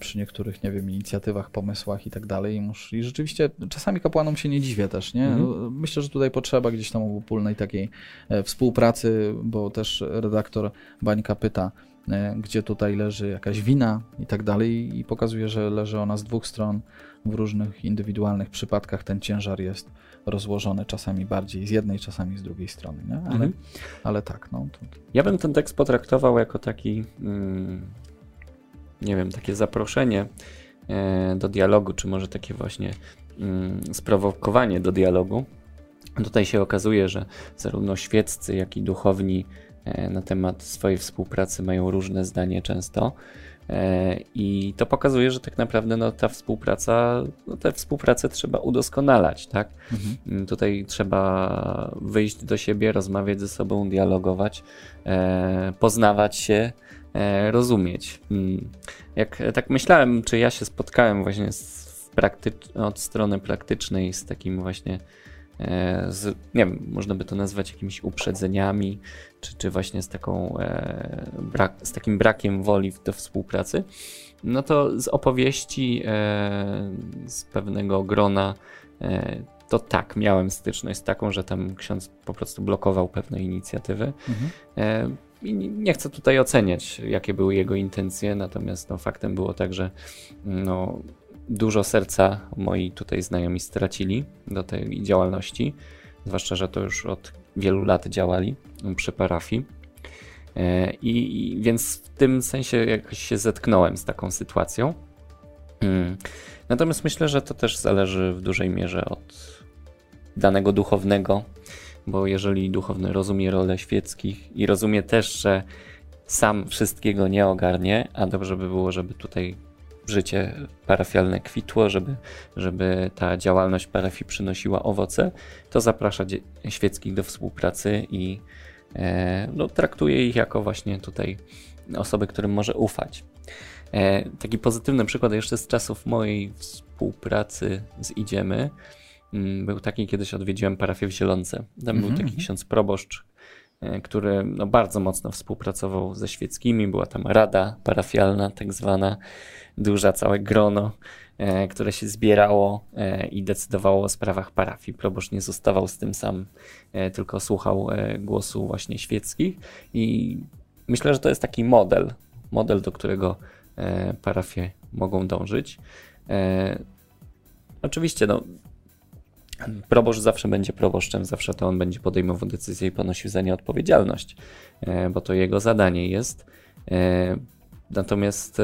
przy niektórych, nie wiem, inicjatywach, pomysłach i tak dalej. I rzeczywiście czasami kapłanom się nie dziwię też, nie? Mhm. Myślę, że tutaj potrzeba gdzieś tam obopólnej takiej e, współpracy, bo też redaktor Bańka pyta, e, gdzie tutaj leży jakaś wina i tak dalej i pokazuje, że leży ona z dwóch stron. W różnych indywidualnych przypadkach ten ciężar jest rozłożony czasami bardziej z jednej, czasami z drugiej strony, nie? Ale, Mhm. ale tak, no. To, Ja bym ten tekst potraktował jako taki, mm, nie wiem, takie zaproszenie e, do dialogu, czy może takie właśnie mm, sprowokowanie do dialogu. Tutaj się okazuje, że zarówno świeccy, jak i duchowni e, na temat swojej współpracy mają różne zdanie często. E, I to pokazuje, że tak naprawdę no, ta współpraca, no, tę współpracę trzeba udoskonalać, tak? Mhm. Mm, tutaj trzeba wyjść do siebie, rozmawiać ze sobą, dialogować, poznawać się, rozumieć. Mm, jak tak myślałem, czy ja się spotkałem właśnie z, od strony praktycznej z takim właśnie E, z, nie wiem, można by to nazwać jakimiś uprzedzeniami, czy, czy właśnie z, taką, e, brak, z takim brakiem woli do współpracy, no to z opowieści e, z pewnego grona e, to tak, miałem styczność z taką, że tam ksiądz po prostu blokował pewne inicjatywy. Mhm. I nie chcę tutaj oceniać, jakie były jego intencje, natomiast no, faktem było tak, że no, dużo serca moi tutaj znajomi stracili do tej działalności, zwłaszcza, że to już od wielu lat działali przy parafii. E, I, i więc w tym sensie jakoś się zetknąłem z taką sytuacją. Mm. Natomiast myślę, że to też zależy w dużej mierze od danego duchownego, bo jeżeli duchowny rozumie rolę świeckich i rozumie też, że sam wszystkiego nie ogarnie, a dobrze by było, żeby tutaj życie parafialne kwitło, żeby, żeby ta działalność parafii przynosiła owoce, to zaprasza świeckich do współpracy i e, no, traktuje ich jako właśnie tutaj osoby, którym może ufać. E, taki pozytywny przykład jeszcze z czasów mojej współpracy z Idziemy był taki, kiedyś odwiedziłem parafię w Zielonce. Tam mm -hmm. był taki mhm. ksiądz proboszcz, e, który no, bardzo mocno współpracował ze świeckimi. Była tam rada parafialna, tak zwana, duża, całe grono, e, które się zbierało e, i decydowało o sprawach parafii. Proboszcz nie zostawał z tym sam, e, tylko słuchał głosu właśnie świeckich i myślę, że to jest taki model, model, do którego parafie mogą dążyć. Oczywiście, no, proboszcz zawsze będzie proboszczem, zawsze to on będzie podejmował decyzję i ponosił za nie odpowiedzialność, bo to jego zadanie jest. Natomiast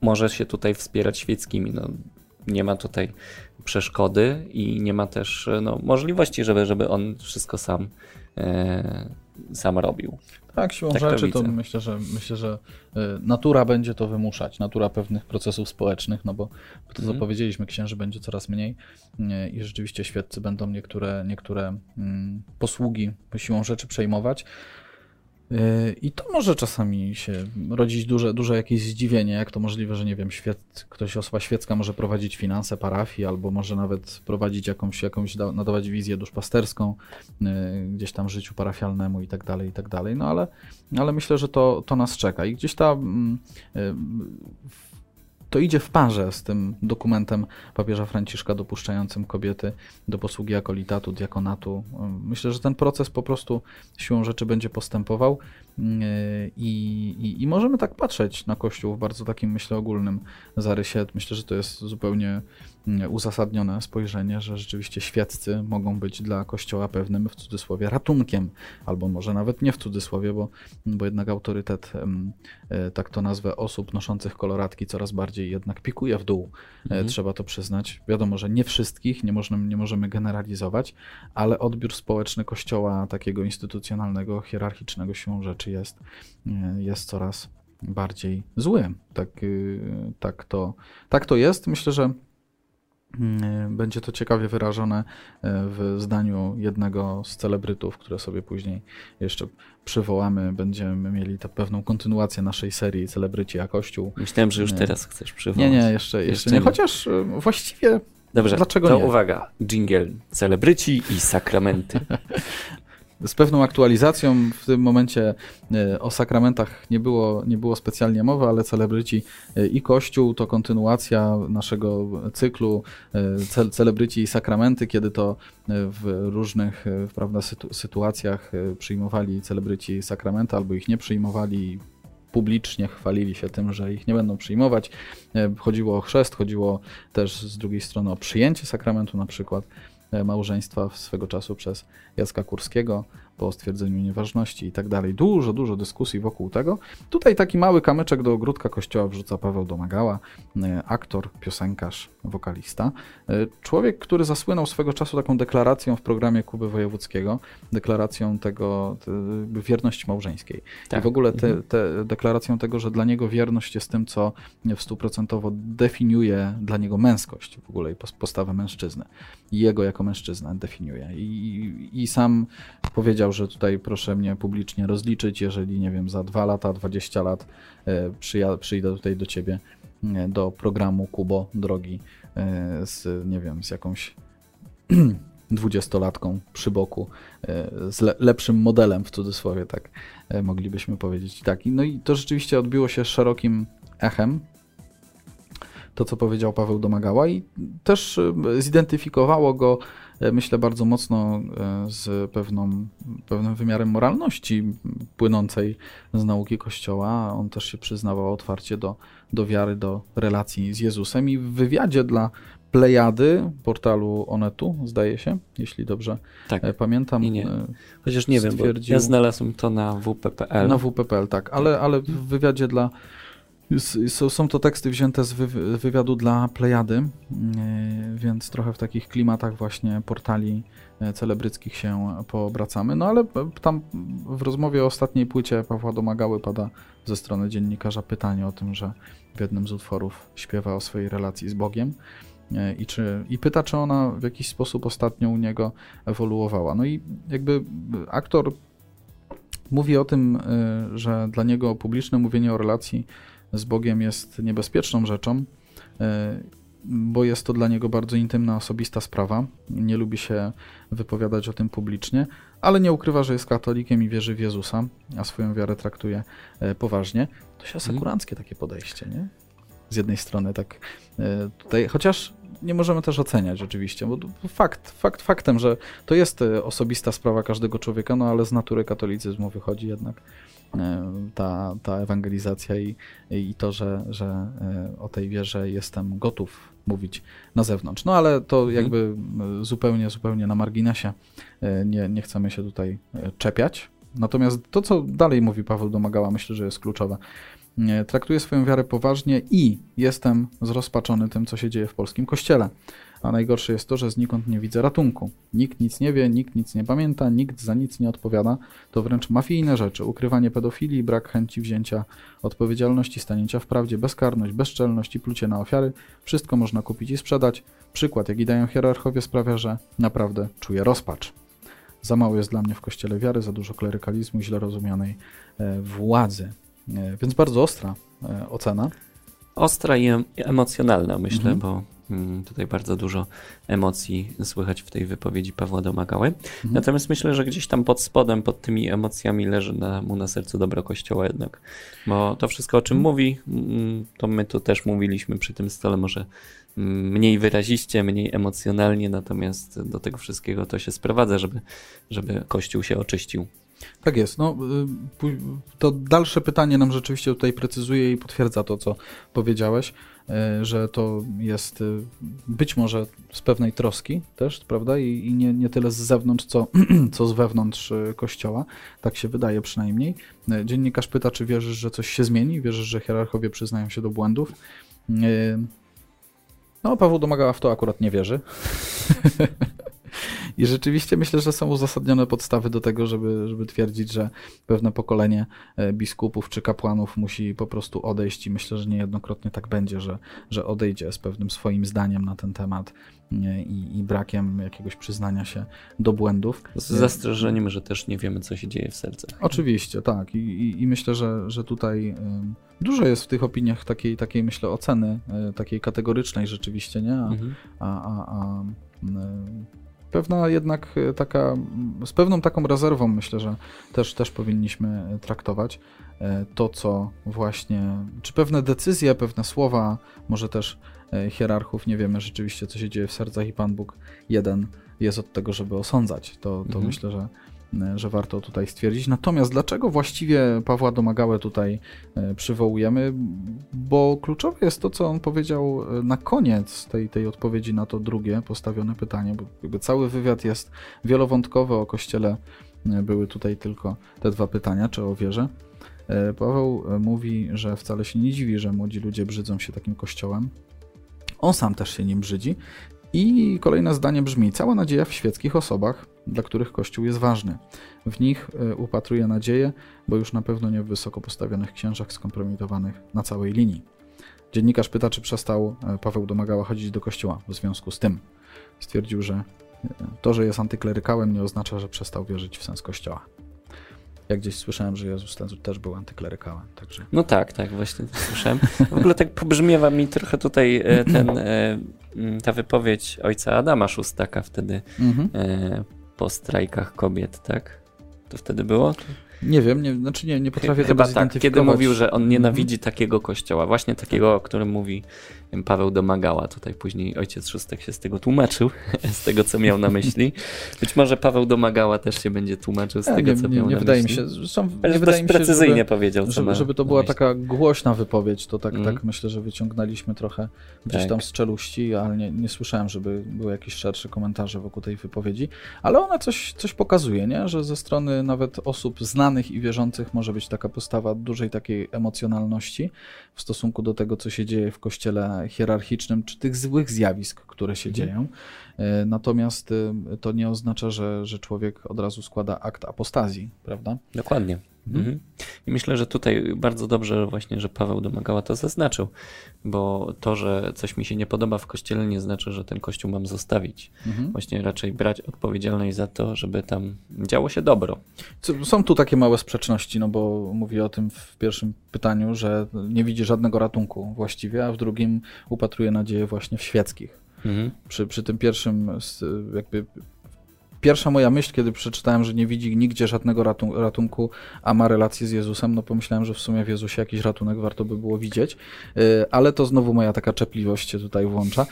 może się tutaj wspierać świeckimi. No, nie ma tutaj przeszkody i nie ma też no, możliwości, żeby, żeby on wszystko sam, e, sam robił. Tak, siłą tak rzeczy to, to, myślę, że myślę, że e, natura będzie to wymuszać, natura pewnych procesów społecznych, no bo to co mm. powiedzieliśmy, księży będzie coraz mniej e, i rzeczywiście świeccy będą niektóre, niektóre mm, posługi siłą rzeczy przejmować. I to może czasami się rodzić duże, duże jakieś zdziwienie, jak to możliwe, że nie wiem, świet, ktoś, osoba świecka może prowadzić finanse parafii, albo może nawet prowadzić jakąś, jakąś nadawać wizję duszpasterską y, gdzieś tam życiu parafialnemu i tak dalej, i tak dalej. No ale, ale myślę, że to, to nas czeka. I gdzieś ta mm, y, to idzie w parze z tym dokumentem papieża Franciszka dopuszczającym kobiety do posługi akolitatu, diakonatu. Myślę, że ten proces po prostu siłą rzeczy będzie postępował mm, i, i, i możemy tak patrzeć na Kościół w bardzo takim, myślę, ogólnym zarysie. Myślę, że to jest zupełnie uzasadnione spojrzenie, że rzeczywiście świeccy mogą być dla Kościoła pewnym, w cudzysłowie, ratunkiem, albo może nawet nie w cudzysłowie, bo, bo jednak autorytet, e, tak to nazwę, osób noszących koloratki coraz bardziej jednak pikuje w dół, e, mhm. trzeba to przyznać. Wiadomo, że nie wszystkich, nie możemy, nie możemy generalizować, ale odbiór społeczny Kościoła takiego instytucjonalnego, hierarchicznego siłą rzeczy jest, e, jest coraz bardziej zły. Tak, tak, to, tak to jest. Myślę, że Mm, będzie to ciekawie wyrażone e, w zdaniu jednego z celebrytów, które sobie później jeszcze przywołamy. Będziemy mieli tę pewną kontynuację naszej serii Celebryci a Kościół. Myślałem, że już teraz chcesz przywołać. Nie, nie, jeszcze, jeszcze, jeszcze nie. Chociaż e, właściwie Dobrze, Dlaczego to nie? uwaga, jingle, celebryci i sakramenty. z pewną aktualizacją. W tym momencie e, o sakramentach nie było, nie było specjalnie mowy, ale celebryci e, i Kościół to kontynuacja naszego cyklu e, celebryci i sakramenty, kiedy to w różnych prawda, sytuacjach przyjmowali celebryci sakramenty albo ich nie przyjmowali publicznie chwalili się tym, że ich nie będą przyjmować. Chodziło o chrzest, chodziło też z drugiej strony o przyjęcie sakramentu na przykład. Małżeństwa swego czasu przez Jacka Kurskiego po stwierdzeniu nieważności i tak dalej. Dużo, dużo dyskusji wokół tego. Tutaj taki mały kamyczek do ogródka kościoła wrzuca Paweł Domagała, e, aktor, piosenkarz, wokalista. E, człowiek, który zasłynął swego czasu taką deklaracją w programie Kuby Wojewódzkiego, deklaracją tego, te, wierności małżeńskiej. Tak. I w ogóle te, mhm. te, deklaracją tego, że dla niego wierność jest tym, co w stuprocentowo definiuje dla niego męskość w ogóle i postawę mężczyzny. I jego jako mężczyznę definiuje. I, i sam powiedział, powiedział, że tutaj proszę mnie publicznie rozliczyć, jeżeli, nie wiem, za dwa lata, 20 lat e, przyjdę tutaj do ciebie e, do programu Kubo Drogi e, z, nie wiem, z jakąś dwudziestolatką przy boku, z le lepszym modelem w cudzysłowie, tak moglibyśmy powiedzieć. Tak, no i to rzeczywiście odbiło się szerokim echem, to co powiedział Paweł Domagała i też zidentyfikowało go myślę, bardzo mocno e, z pewną, pewnym wymiarem moralności płynącej z nauki Kościoła. On też się przyznawał otwarcie do, do wiary, do relacji z Jezusem i w wywiadzie dla Plejady, portalu Onetu, zdaje się, jeśli dobrze tak. E, pamiętam. Nie, nie. Chociaż nie wiem, bo ja znalazłem to na wp.pl. Na wp.pl, tak, ale, ale w wywiadzie dla są to teksty wzięte z wywiadu dla Plejady, e, więc trochę w takich klimatach właśnie portali e, celebryckich się poobracamy. No ale tam w rozmowie o ostatniej płycie Pawła Domagały pada ze strony dziennikarza pytanie o tym, że w jednym z utworów śpiewa o swojej relacji z Bogiem e, i, czy, i pyta, czy ona w jakiś sposób ostatnio u niego ewoluowała. No i jakby aktor mówi o tym, że dla niego publiczne mówienie o relacji z Bogiem jest niebezpieczną rzeczą, e, bo jest to dla niego bardzo intymna, osobista sprawa. Nie lubi się wypowiadać o tym publicznie, ale nie ukrywa, że jest katolikiem i wierzy w Jezusa, a swoją wiarę traktuje e, poważnie. To się mhm. asekuranckie takie podejście, nie? Z jednej strony tak e, tutaj, chociaż nie możemy też oceniać oczywiście, bo fakt, fakt faktem, że to jest osobista sprawa każdego człowieka, no ale z natury katolicyzmu wychodzi jednak ta, ta ewangelizacja i, i to, że, że e, o tej wierze jestem gotów mówić na zewnątrz. No ale to mhm. jakby zupełnie, zupełnie na marginesie. E, nie, nie chcemy się tutaj czepiać. Natomiast to, co dalej mówi Paweł Domagała, myślę, że jest kluczowe. Traktuję swoją wiarę poważnie i jestem zrozpaczony tym, co się dzieje w polskim kościele. A najgorsze jest to, że znikąd nie widzę ratunku. Nikt nic nie wie, nikt nic nie pamięta, nikt za nic nie odpowiada. To wręcz mafijne rzeczy. Ukrywanie pedofilii, brak chęci wzięcia odpowiedzialności, stanięcia w prawdzie, bezkarność, bezczelność i plucie na ofiary. Wszystko można kupić i sprzedać. Przykład, jaki dają hierarchowie, sprawia, że naprawdę czuję rozpacz. Za mało jest dla mnie w kościele wiary, za dużo klerykalizmu i źle rozumianej e, władzy. E, więc bardzo ostra e, ocena. Ostra i emocjonalna, myślę, mhm. bo tutaj bardzo dużo emocji słychać w tej wypowiedzi Pawła Domagały. Mhm. Natomiast myślę, że gdzieś tam pod spodem, pod tymi emocjami leży na, mu na sercu dobro Kościoła jednak. Bo to wszystko, o czym mhm. mówi, mm, to my tu też mówiliśmy przy tym stole, może mm, mniej wyraziście, mniej emocjonalnie, natomiast do tego wszystkiego to się sprowadza, żeby, żeby Kościół się oczyścił. Tak jest. No, y, to dalsze pytanie nam rzeczywiście tutaj precyzuje i potwierdza to, co powiedziałeś. E, że to jest e, być może z pewnej troski też, prawda? I, nie, nie tyle z zewnątrz, co, co z wewnątrz kościoła. Tak się wydaje przynajmniej. Dziennikarz pyta, czy wierzysz, że coś się zmieni? Wierzysz, że hierarchowie przyznają się do błędów? No, Paweł Domagała w to akurat nie wierzy. I rzeczywiście myślę, że są uzasadnione podstawy do tego, żeby, żeby twierdzić, że pewne pokolenie e, biskupów czy kapłanów musi po prostu odejść i myślę, że niejednokrotnie tak będzie, że, że odejdzie z pewnym swoim zdaniem na ten temat i, i brakiem jakiegoś przyznania się do błędów. Z zastrzeżeniem, że też nie wiemy, co się dzieje w sercach. Oczywiście, tak. I, i, i myślę, że, że tutaj dużo jest w tych opiniach takiej, takiej myślę, oceny, e, takiej kategorycznej rzeczywiście, nie? A, mhm. a, a, a pewna jednak e, taka, z pewną taką rezerwą myślę, że też, też powinniśmy traktować e, to, co właśnie, czy pewne decyzje, pewne słowa, może też e, hierarchów, nie wiemy rzeczywiście, co się dzieje w sercach i Pan Bóg jeden jest od tego, żeby osądzać. To, to mhm. myślę, że że warto tutaj stwierdzić. Natomiast dlaczego właściwie Pawła Domagałę tutaj przywołujemy? Bo kluczowe jest to, co on powiedział na koniec tej, tej odpowiedzi na to drugie postawione pytanie, bo jakby cały wywiad jest wielowątkowy o kościele. Były tutaj tylko te dwa pytania, czy o wierze. Paweł mówi, że wcale się nie dziwi, że młodzi ludzie brzydzą się takim kościołem. On sam też się nim brzydzi. I kolejne zdanie brzmi: Cała nadzieja w świeckich osobach, dla których Kościół jest ważny. W nich e, upatruje nadzieję, bo już na pewno nie w wysoko postawionych księżach skompromitowanych na całej linii. Dziennikarz pyta, czy przestał e, Paweł Domagała chodzić do kościoła w związku z tym. Stwierdził, że e, to, że jest antyklerykałem, nie oznacza, że przestał wierzyć w sens kościoła. Ja gdzieś słyszałem, że Jezus też był antyklerykałem. Także... No tak, tak, właśnie to słyszałem. W ogóle tak pobrzmiewa mi trochę tutaj ten, ta wypowiedź ojca Adama Szustaka wtedy mhm. Po strajkach kobiet, tak? To wtedy było? Nie wiem, nie, znaczy nie, nie potrafię Chyba tego tak, kiedy mówił, że on nienawidzi mhm. takiego kościoła, właśnie takiego, o którym mówi Paweł Domagała. Tutaj później ojciec Szóstek się z tego tłumaczył, z tego, co miał na myśli. Być może Paweł Domagała też się będzie tłumaczył z ja, tego, nie, co nie, miał nie na wydaje myśli. Mi się, zresztą, nie wydaje mi się, precyzyjnie żeby, powiedział, co żeby, żeby to była taka głośna wypowiedź, to tak, tak myślę, że wyciągnęliśmy trochę gdzieś tak. tam z czeluści, ale nie, nie słyszałem, żeby były jakieś szersze komentarze wokół tej wypowiedzi, ale ona coś, coś pokazuje, nie? że ze strony nawet osób znanych i wierzących może być taka postawa dużej takiej emocjonalności w stosunku do tego, co się dzieje w kościele hierarchicznym, czy tych złych zjawisk, które się mhm. dzieją. E, natomiast e, to nie oznacza, że, że człowiek od razu składa akt apostazji, prawda? Dokładnie. Mhm. I myślę, że tutaj bardzo dobrze właśnie, że Paweł Domagała to zaznaczył, bo to, że coś mi się nie podoba w kościele, nie znaczy, że ten kościół mam zostawić. Mhm. Właśnie raczej brać odpowiedzialność za to, żeby tam działo się dobro. Są tu takie małe sprzeczności, no bo mówi o tym w pierwszym pytaniu, że nie widzi żadnego ratunku właściwie, a w drugim upatruje nadzieję właśnie w świeckich. Mhm. Przy, przy tym pierwszym jakby pierwsza moja myśl, kiedy przeczytałem, że nie widzi nigdzie żadnego ratunku, a ma relację z Jezusem, no pomyślałem, że w sumie w Jezusie jakiś ratunek warto by było widzieć, y, ale to znowu moja taka czepliwość się tutaj włącza.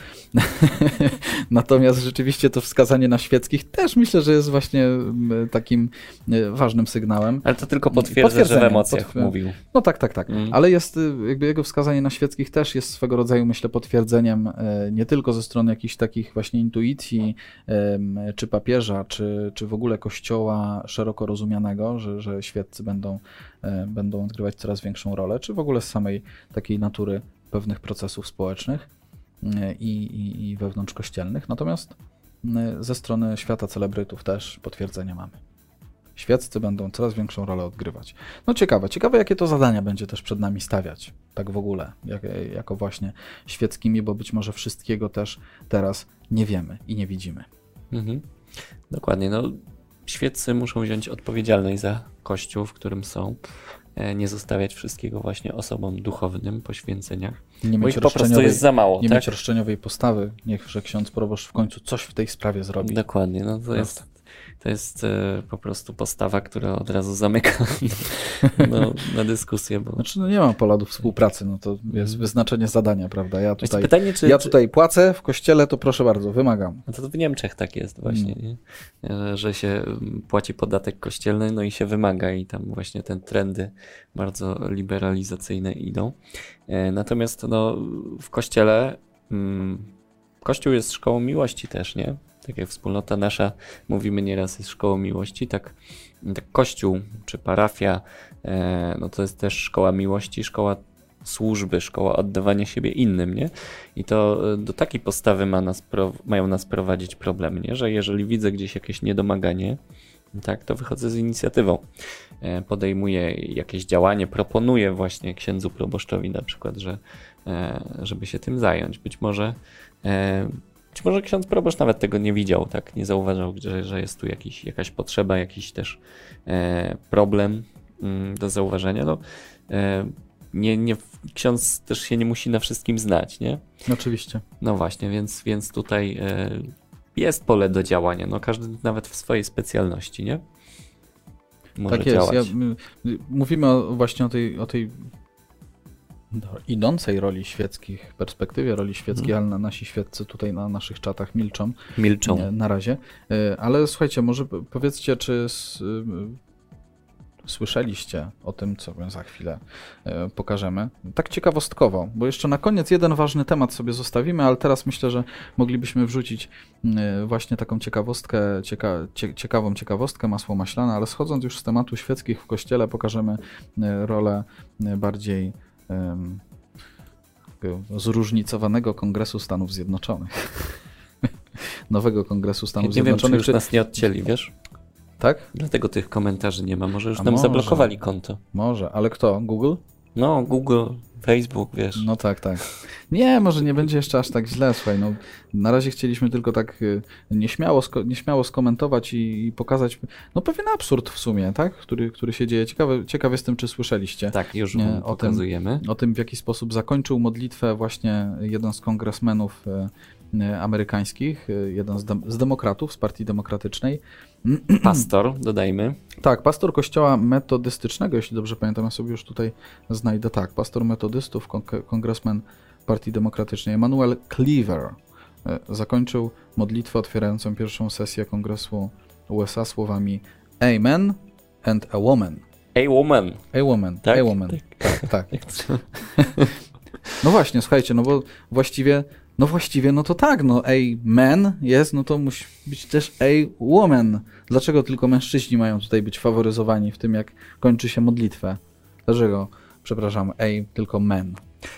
Natomiast rzeczywiście to wskazanie na świeckich też myślę, że jest właśnie mm, takim y, ważnym sygnałem. Ale to tylko potwierdza, że w emocjach mówił. No tak, tak, tak. Mm. Ale jest y, jakby jego wskazanie na świeckich też jest swego rodzaju, myślę, potwierdzeniem nie tylko ze strony jakichś takich właśnie intuicji czy papieża, czy, czy w ogóle kościoła szeroko rozumianego, że, że świeccy będą, e, będą odgrywać coraz większą rolę, czy w ogóle z samej takiej natury pewnych procesów społecznych e, i, i, i wewnątrzkościelnych. Natomiast e, ze strony świata celebrytów też potwierdzenia mamy. Świeccy będą coraz większą rolę odgrywać. No ciekawe, ciekawe jakie to zadania będzie też przed nami stawiać, tak w ogóle, jak, jako właśnie świeckimi, bo być może wszystkiego też teraz nie wiemy i nie widzimy. Mhm. Dokładnie. No, świeccy muszą wziąć odpowiedzialność za kościół, w którym są. E, nie zostawiać wszystkiego właśnie osobom duchownym, poświęceniach. Nie mieć po prostu jest za mało. Nie tak? mieć roszczeniowej postawy. Niechże ksiądz proboszcz w końcu coś w tej sprawie zrobi. Dokładnie. No to jest to jest e, po prostu postawa, która od razu zamyka no, na dyskusję. Bo... Znaczy, no nie ma pola do współpracy, no to jest wyznaczenie zadania, prawda? Ja tutaj, pytanie, czy, ja tutaj płacę w kościele, to proszę bardzo, wymagam. No to w Niemczech tak jest właśnie, mm. nie? że się płaci podatek kościelny, no i się wymaga i tam właśnie te trendy bardzo liberalizacyjne idą. E, natomiast no, w kościele mm, Kościół jest szkołą miłości też, nie? Tak jak wspólnota nasza, mówimy nieraz, jest szkołą miłości, tak, tak kościół czy parafia, e, no to jest też szkoła miłości, szkoła służby, szkoła oddawania siebie innym, nie? I to e, do takiej postawy ma nas mają nas prowadzić problemy, nie? Że jeżeli widzę gdzieś jakieś niedomaganie, tak, to wychodzę z inicjatywą, e, podejmuję jakieś działanie, proponuję właśnie księdzu proboszczowi na przykład, że żeby się tym zająć. Być może być może ksiądz proboszcz nawet tego nie widział, tak? Nie zauważył, że, że jest tu jakiś, jakaś potrzeba, jakiś też e, problem mm, do zauważenia. No, e, nie, nie, ksiądz też się nie musi na wszystkim znać, nie? Oczywiście. No właśnie, więc, więc tutaj e, jest pole do działania. No każdy nawet w swojej specjalności, nie? Może tak jest. Ja, mówimy właśnie o tej, o tej do idącej roli świeckich, perspektywie roli świeckiej, ale na nasi świeccy tutaj na naszych czatach milczą. Milczą. Nie, na razie. Y, Ale słuchajcie, może powiedzcie, czy s- y, słyszeliście o tym, co za chwilę y, pokażemy. Tak ciekawostkowo, bo jeszcze na koniec jeden ważny temat sobie zostawimy, ale teraz myślę, że moglibyśmy wrzucić właśnie taką ciekawostkę, cieka, cie, ciekawą ciekawostkę, masło maślane, ale schodząc już z tematu świeckich w kościele, pokażemy rolę bardziej zróżnicowanego Kongresu Stanów Zjednoczonych. Nowego Kongresu Stanów nie wiem, czy Zjednoczonych. już nas nie odcięli, wiesz? Tak? Dlatego tych komentarzy nie ma. Może już A nam może. zablokowali konto. Może, ale kto? Google? No, Google, Facebook, wiesz. No tak, tak. Nie, może nie będzie jeszcze aż tak źle, słuchaj, no na razie chcieliśmy tylko tak y, nieśmiało, sko- nieśmiało skomentować i, i pokazać, no pewien absurd w sumie, tak, który, który się dzieje. Ciekawe, ciekaw jestem, czy słyszeliście Tak, już Nie, o tym- pokazujemy. o tym, w jaki sposób zakończył modlitwę właśnie jeden z kongresmenów y, y, amerykańskich, jeden z, dem- z demokratów, z Partii Demokratycznej, Pastor, dodajmy. Tak, pastor kościoła metodystycznego, jeśli dobrze pamiętam, ja sobie już tutaj znajdę. Tak, pastor metodystów, kon- kongresmen Partii Demokratycznej Emanuel Cleaver e, zakończył modlitwę otwierającą pierwszą sesję Kongresu USA słowami Amen and a woman. Hey woman. A woman, Tak? a woman. Tak, tak. To- No właśnie, słuchajcie, no bo właściwie, no właściwie, no to tak, no a man jest, no to musi być też a woman. Dlaczego tylko mężczyźni mają tutaj być faworyzowani w tym, jak kończy się modlitwę? Dlaczego, przepraszam, a tylko men?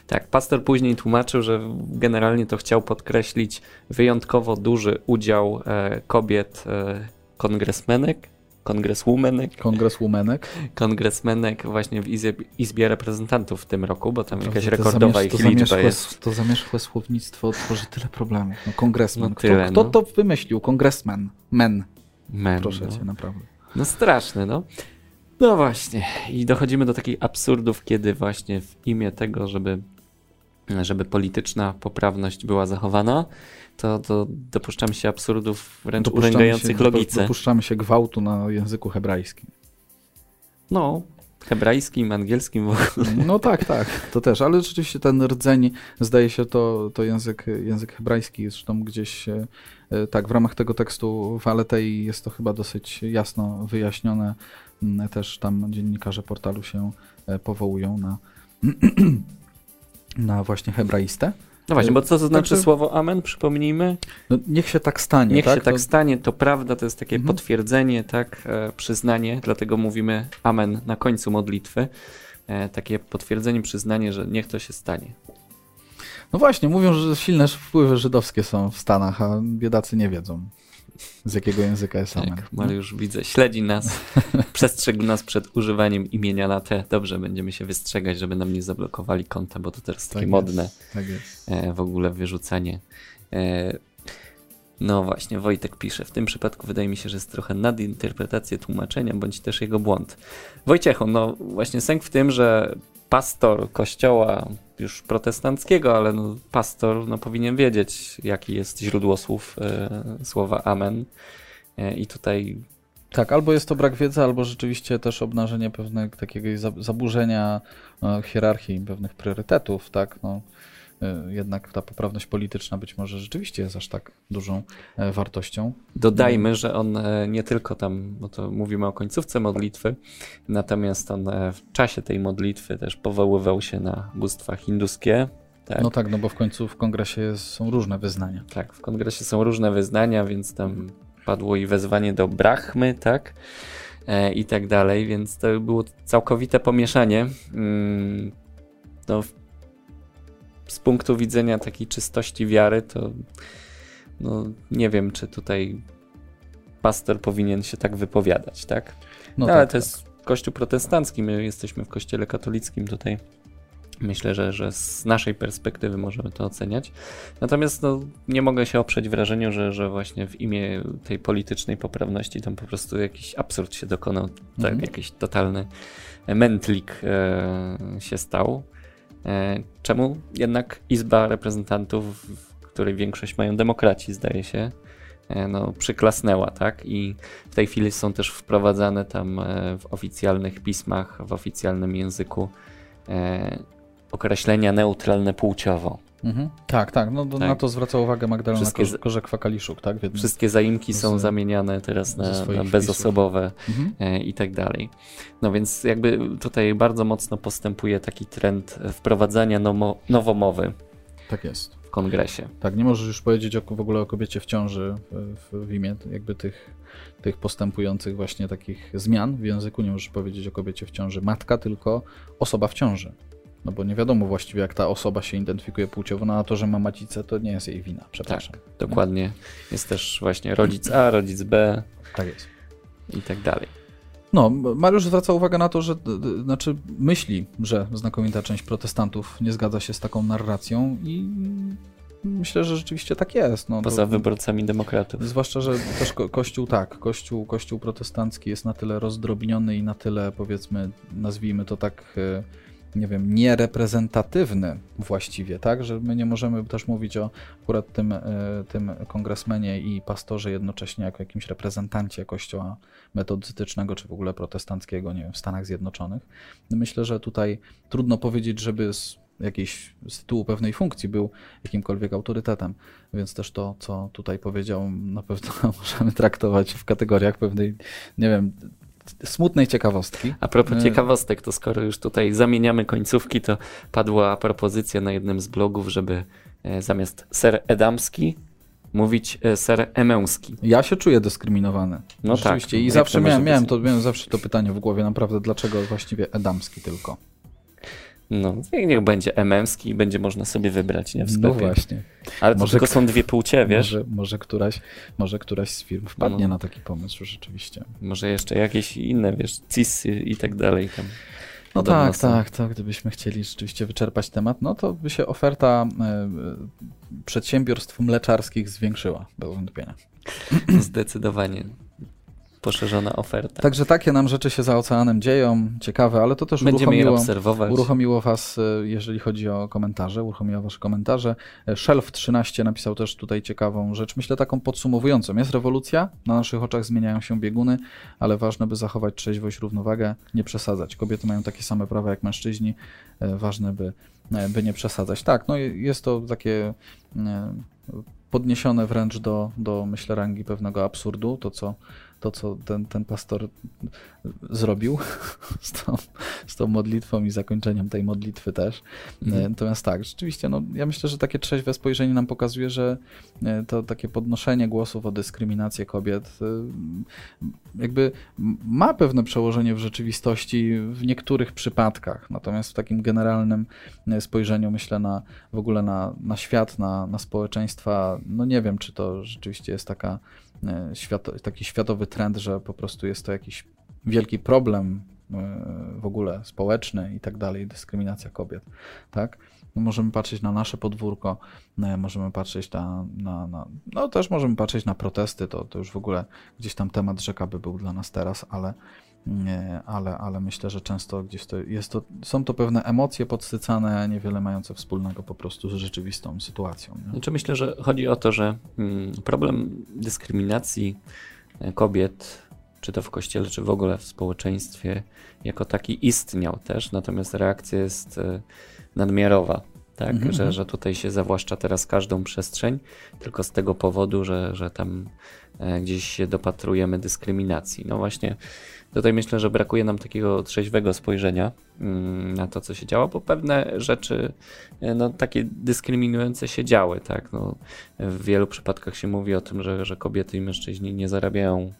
Tak, pastor później tłumaczył, że generalnie to chciał podkreślić wyjątkowo duży udział e, kobiet e, kongresmenek, kongreswomanek, Kongreswomanek. kongresmenek właśnie w Izbie, Izbie Reprezentantów w tym roku, bo tam jakaś To rekordowa zamiesz- ich to liczba jest. To zamierzchłe słownictwo tworzy tyle problemów. No kongresmen. No kto tyle, kto no. to wymyślił? Kongresmen. Men. Men, Proszę no. cię, naprawdę. No straszne, no. No właśnie. I dochodzimy do takich absurdów, kiedy właśnie w imię tego, żeby, żeby polityczna poprawność była zachowana, to, to dopuszczamy się absurdów wręcz urągających się, logice. dopuszczamy się gwałtu na języku hebrajskim. No, hebrajskim, angielskim. w ogóle. No tak, tak, to też, ale rzeczywiście ten rdzeń, zdaje się, to, to język, język hebrajski, zresztą gdzieś e, tak, w ramach tego tekstu w Aletei jest to chyba dosyć jasno wyjaśnione, Mm, też tam dziennikarze portalu się e, powołują na, na właśnie hebraistę. No właśnie, bo co to znaczy Także- słowo amen? Przypomnijmy. No, niech się tak stanie, Niech tak? się tak stanie, to prawda, to jest takie Mhm. potwierdzenie, tak, e, przyznanie, dlatego mówimy amen na końcu modlitwy. E, takie potwierdzenie, przyznanie, że niech to się stanie. No właśnie, mówią, że silne wpływy żydowskie są w Stanach, a biedacy nie wiedzą, z jakiego języka jest amen. Tak, Mariusz widzę, śledzi nas, przestrzegł nas przed używaniem imienia na te. Dobrze, będziemy się wystrzegać, żeby nam nie zablokowali konta, bo to teraz takie Tak modne Jest, tak jest. e, w ogóle wyrzucanie. E, no właśnie, Wojtek pisze, w tym przypadku wydaje mi się, że jest trochę nadinterpretacja tłumaczenia, bądź też jego błąd. Wojciechu, no właśnie sęk w tym, że pastor kościoła już protestanckiego, ale no, pastor no, powinien wiedzieć, jaki jest źródło słów e, słowa amen. E, I tutaj Tak, albo jest to brak wiedzy, albo rzeczywiście też obnażenie pewnego takiego za- zaburzenia e, hierarchii, pewnych priorytetów, tak? No, jednak ta poprawność polityczna być może rzeczywiście jest aż tak dużą e, wartością. Dodajmy, że on e, nie tylko tam, bo to mówimy o końcówce modlitwy, natomiast on e, w czasie tej modlitwy też powoływał się na bóstwa hinduskie. Tak, No tak, no bo w końcu w kongresie są różne wyznania. tak, w kongresie są różne wyznania, więc tam padło i wezwanie do brahmy, tak, e, i tak dalej, więc to było całkowite pomieszanie. Mm, no, w- z punktu widzenia takiej czystości wiary, to no, nie wiem, czy tutaj pastor powinien się tak wypowiadać, tak? No, No, ale tak, to jest kościół protestancki, my jesteśmy w kościele katolickim tutaj. Myślę, że, że z naszej perspektywy możemy to oceniać. Natomiast no, nie mogę się oprzeć wrażeniu, że, że właśnie w imię tej politycznej poprawności tam po prostu jakiś absurd się dokonał, tak, Mhm. jakiś totalny mętlik e, się stał. E, czemu jednak Izba Reprezentantów, w której większość mają demokraci, zdaje się, e, no, przyklasnęła, tak? I w tej chwili są też wprowadzane tam e, w oficjalnych pismach, w oficjalnym języku określenia neutralne płciowo. Mhm. Tak, tak, no, tak. na to zwraca uwagę Magdalena Wszystkie... Korzek-Fakaliszuk. Tak, Wszystkie zaimki są z... zamieniane teraz na, na bezosobowe mhm. E, i tak dalej. No więc jakby tutaj bardzo mocno postępuje taki trend wprowadzania nomo, nowomowy. Tak jest. W kongresie. Tak, nie możesz już powiedzieć o, w ogóle o kobiecie w ciąży w, w imię jakby tych, tych postępujących właśnie takich zmian w języku. Nie możesz powiedzieć o kobiecie w ciąży matka, tylko osoba w ciąży. No bo nie wiadomo właściwie, jak ta osoba się identyfikuje płciowo, no a to, że ma macicę, to nie jest jej wina, przepraszam. Tak, dokładnie. Jest też właśnie rodzic A, rodzic B. Tak jest. I tak dalej. No, Mariusz zwraca uwagę na to, że znaczy myśli, że znakomita część protestantów nie zgadza się z taką narracją i myślę, że rzeczywiście tak jest. No, Poza to, wyborcami demokratów. Zwłaszcza, że też ko kościół tak, kościół, kościół protestancki jest na tyle rozdrobniony i na tyle powiedzmy, nazwijmy to tak e, nie wiem, niereprezentatywny właściwie, tak, że my nie możemy też mówić o akurat tym, e, tym kongresmenie i pastorze jednocześnie jako jakimś reprezentancie kościoła metodystycznego, czy w ogóle protestanckiego, nie wiem, w Stanach Zjednoczonych. Myślę, że tutaj trudno powiedzieć, żeby z jakiejś z tytułu pewnej funkcji był jakimkolwiek autorytetem, więc też to, co tutaj powiedział, na pewno możemy traktować w kategoriach pewnej, nie wiem, smutnej ciekawostki. A propos e, ciekawostek, to skoro już tutaj zamieniamy końcówki, to padła propozycja na jednym z blogów, żeby e, zamiast ser edamski mówić e, ser emęski. Ja się czuję dyskryminowany. No tak, Rzeczywiście. tak. I zawsze miałem, miałem, to, miałem zawsze to pytanie w głowie, naprawdę, dlaczego właściwie edamski tylko? No, niech będzie ememski i będzie można sobie wybrać, nie? W no sklepie. No właśnie. Ale może tylko są dwie płcie, wiesz? Może, może, któraś, może któraś z firm wpadnie no. na taki pomysł rzeczywiście. Może jeszcze jakieś inne, wiesz, CISy i tak dalej tam. No tak, są. tak, tak. Gdybyśmy chcieli rzeczywiście wyczerpać temat, no to by się oferta y, przedsiębiorstw mleczarskich zwiększyła, bez wątpienia. Zdecydowanie poszerzona oferta. Także takie nam rzeczy się za oceanem dzieją, ciekawe, ale to też Będziemy uruchomiło, je obserwować. uruchomiło was, e, jeżeli chodzi o komentarze, uruchomiło wasze komentarze. E, Shelf13 napisał też tutaj ciekawą rzecz, myślę taką podsumowującą. Jest rewolucja, na naszych oczach zmieniają się bieguny, ale ważne, by zachować trzeźwość, równowagę, nie przesadzać. Kobiety mają takie same prawa jak mężczyźni, e, ważne, by, by nie przesadzać. Tak, no jest to takie podniesione wręcz do, do myślę, rangi pewnego absurdu, to co to, co ten, ten pastor zrobił z tą, z tą modlitwą i zakończeniem tej modlitwy też. Mhm. Natomiast tak, rzeczywiście, no, ja myślę, że takie trzeźwe spojrzenie nam pokazuje, że e, to takie podnoszenie głosów o dyskryminację kobiet e, jakby ma pewne przełożenie w rzeczywistości w niektórych przypadkach, natomiast w takim generalnym e, spojrzeniu myślę na w ogóle na, na świat, na, na społeczeństwa, no nie wiem, czy to rzeczywiście jest taka E, świat, taki światowy trend, że po prostu jest to jakiś wielki problem e, w ogóle społeczny i tak dalej, dyskryminacja kobiet, tak? No możemy patrzeć na nasze podwórko, e, możemy patrzeć na, na, na, no też możemy patrzeć na protesty, to, to już w ogóle gdzieś tam temat rzeka by był dla nas teraz, ale, nie, ale, ale myślę, że często gdzieś to jest to, są to pewne emocje podsycane, niewiele mające wspólnego po prostu z rzeczywistą sytuacją. Nie? Znaczy myślę, że chodzi o to, że mm, problem dyskryminacji e, kobiet, czy to w kościele, czy w ogóle w społeczeństwie, jako taki istniał też, natomiast reakcja jest e, nadmiarowa. Tak, -hmm. że, że tutaj się zawłaszcza teraz każdą przestrzeń, tylko z tego powodu, że, że tam e, gdzieś się dopatrujemy dyskryminacji. No właśnie, Tutaj myślę, że brakuje nam takiego trzeźwego spojrzenia mm, na to, co się działo, bo pewne rzeczy e, no, takie dyskryminujące się działy. Tak? No, w wielu przypadkach się mówi o tym, że, że kobiety i mężczyźni nie zarabiają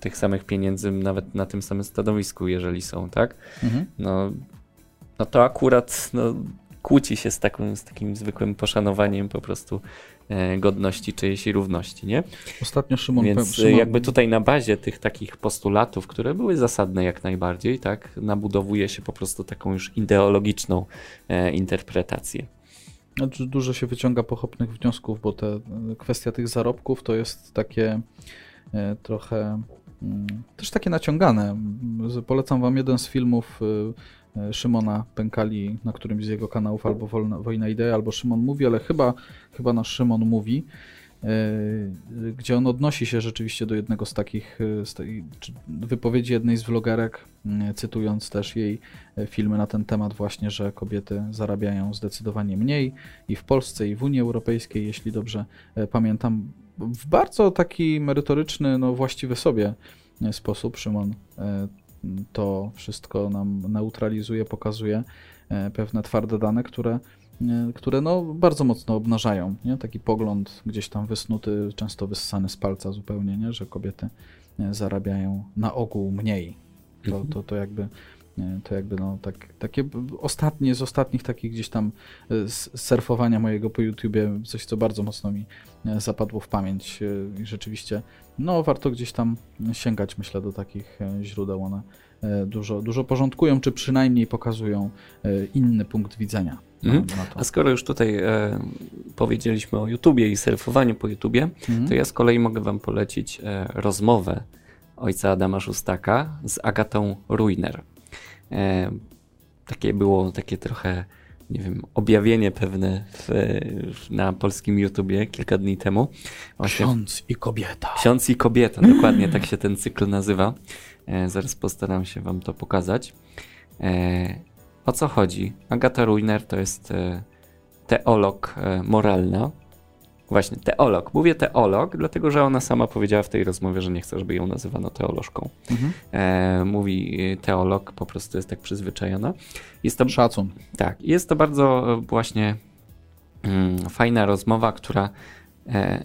tych samych pieniędzy nawet na tym samym stanowisku, jeżeli są, tak? Mhm. No, no to akurat no, kłóci się z, taką, z takim zwykłym poszanowaniem po prostu godności czyjejś równości, nie? Ostatnio Szymon... Więc Szymon... jakby tutaj na bazie tych takich postulatów, które były zasadne jak najbardziej, tak, nabudowuje się po prostu taką już ideologiczną e, interpretację. Znaczy, dużo się wyciąga pochopnych wniosków, bo te, kwestia tych zarobków to jest takie e, trochę też takie naciągane. Polecam wam jeden z filmów E, Szymona Pękali na którymś z jego kanałów, albo Wojna Idei, albo Szymon Mówi, ale chyba, chyba nasz Szymon Mówi. Gdzie on odnosi się rzeczywiście do jednego z takich z tej, wypowiedzi jednej z vlogerek, cytując też jej filmy na ten temat właśnie, że kobiety zarabiają zdecydowanie mniej i w Polsce i w Unii Europejskiej, jeśli dobrze pamiętam, w bardzo taki merytoryczny, no właściwy sobie sposób Szymon to wszystko nam neutralizuje, pokazuje pewne twarde dane, które, które no bardzo mocno obnażają. Nie? Taki pogląd gdzieś tam wysnuty, często wyssany z palca zupełnie, nie? że kobiety e, zarabiają na ogół mniej. To, mhm. to, to jakby to jakby no tak, takie ostatnie z ostatnich takich gdzieś tam surfowania mojego po YouTubie, coś co bardzo mocno mi zapadło w pamięć i rzeczywiście no warto gdzieś tam sięgać myślę do takich źródeł, one E, dużo, dużo porządkują, czy przynajmniej pokazują e, inny punkt widzenia. Mhm. A skoro już tutaj e, powiedzieliśmy o YouTubie i surfowaniu po YouTubie, mhm. to ja z kolei mogę Wam polecić e, rozmowę ojca Adama Szustaka z Agatą Ruiner. E, takie było takie trochę, nie wiem, objawienie pewne w, na polskim YouTubie kilka dni temu. Właśnie, Ksiądz i kobieta. Ksiądz i kobieta, dokładnie tak się ten cykl nazywa. E, zaraz postaram się Wam to pokazać. E, o co chodzi? Agata Ruiner to jest e, teolog moralna. Właśnie, teolog. Mówię teolog, dlatego że ona sama powiedziała w tej rozmowie, że nie chce, żeby ją nazywano teolożką. Mhm. E, mówi teolog, po prostu jest tak przyzwyczajona. Jest to, Szacun. Tak, jest to bardzo właśnie mm, fajna rozmowa, która e,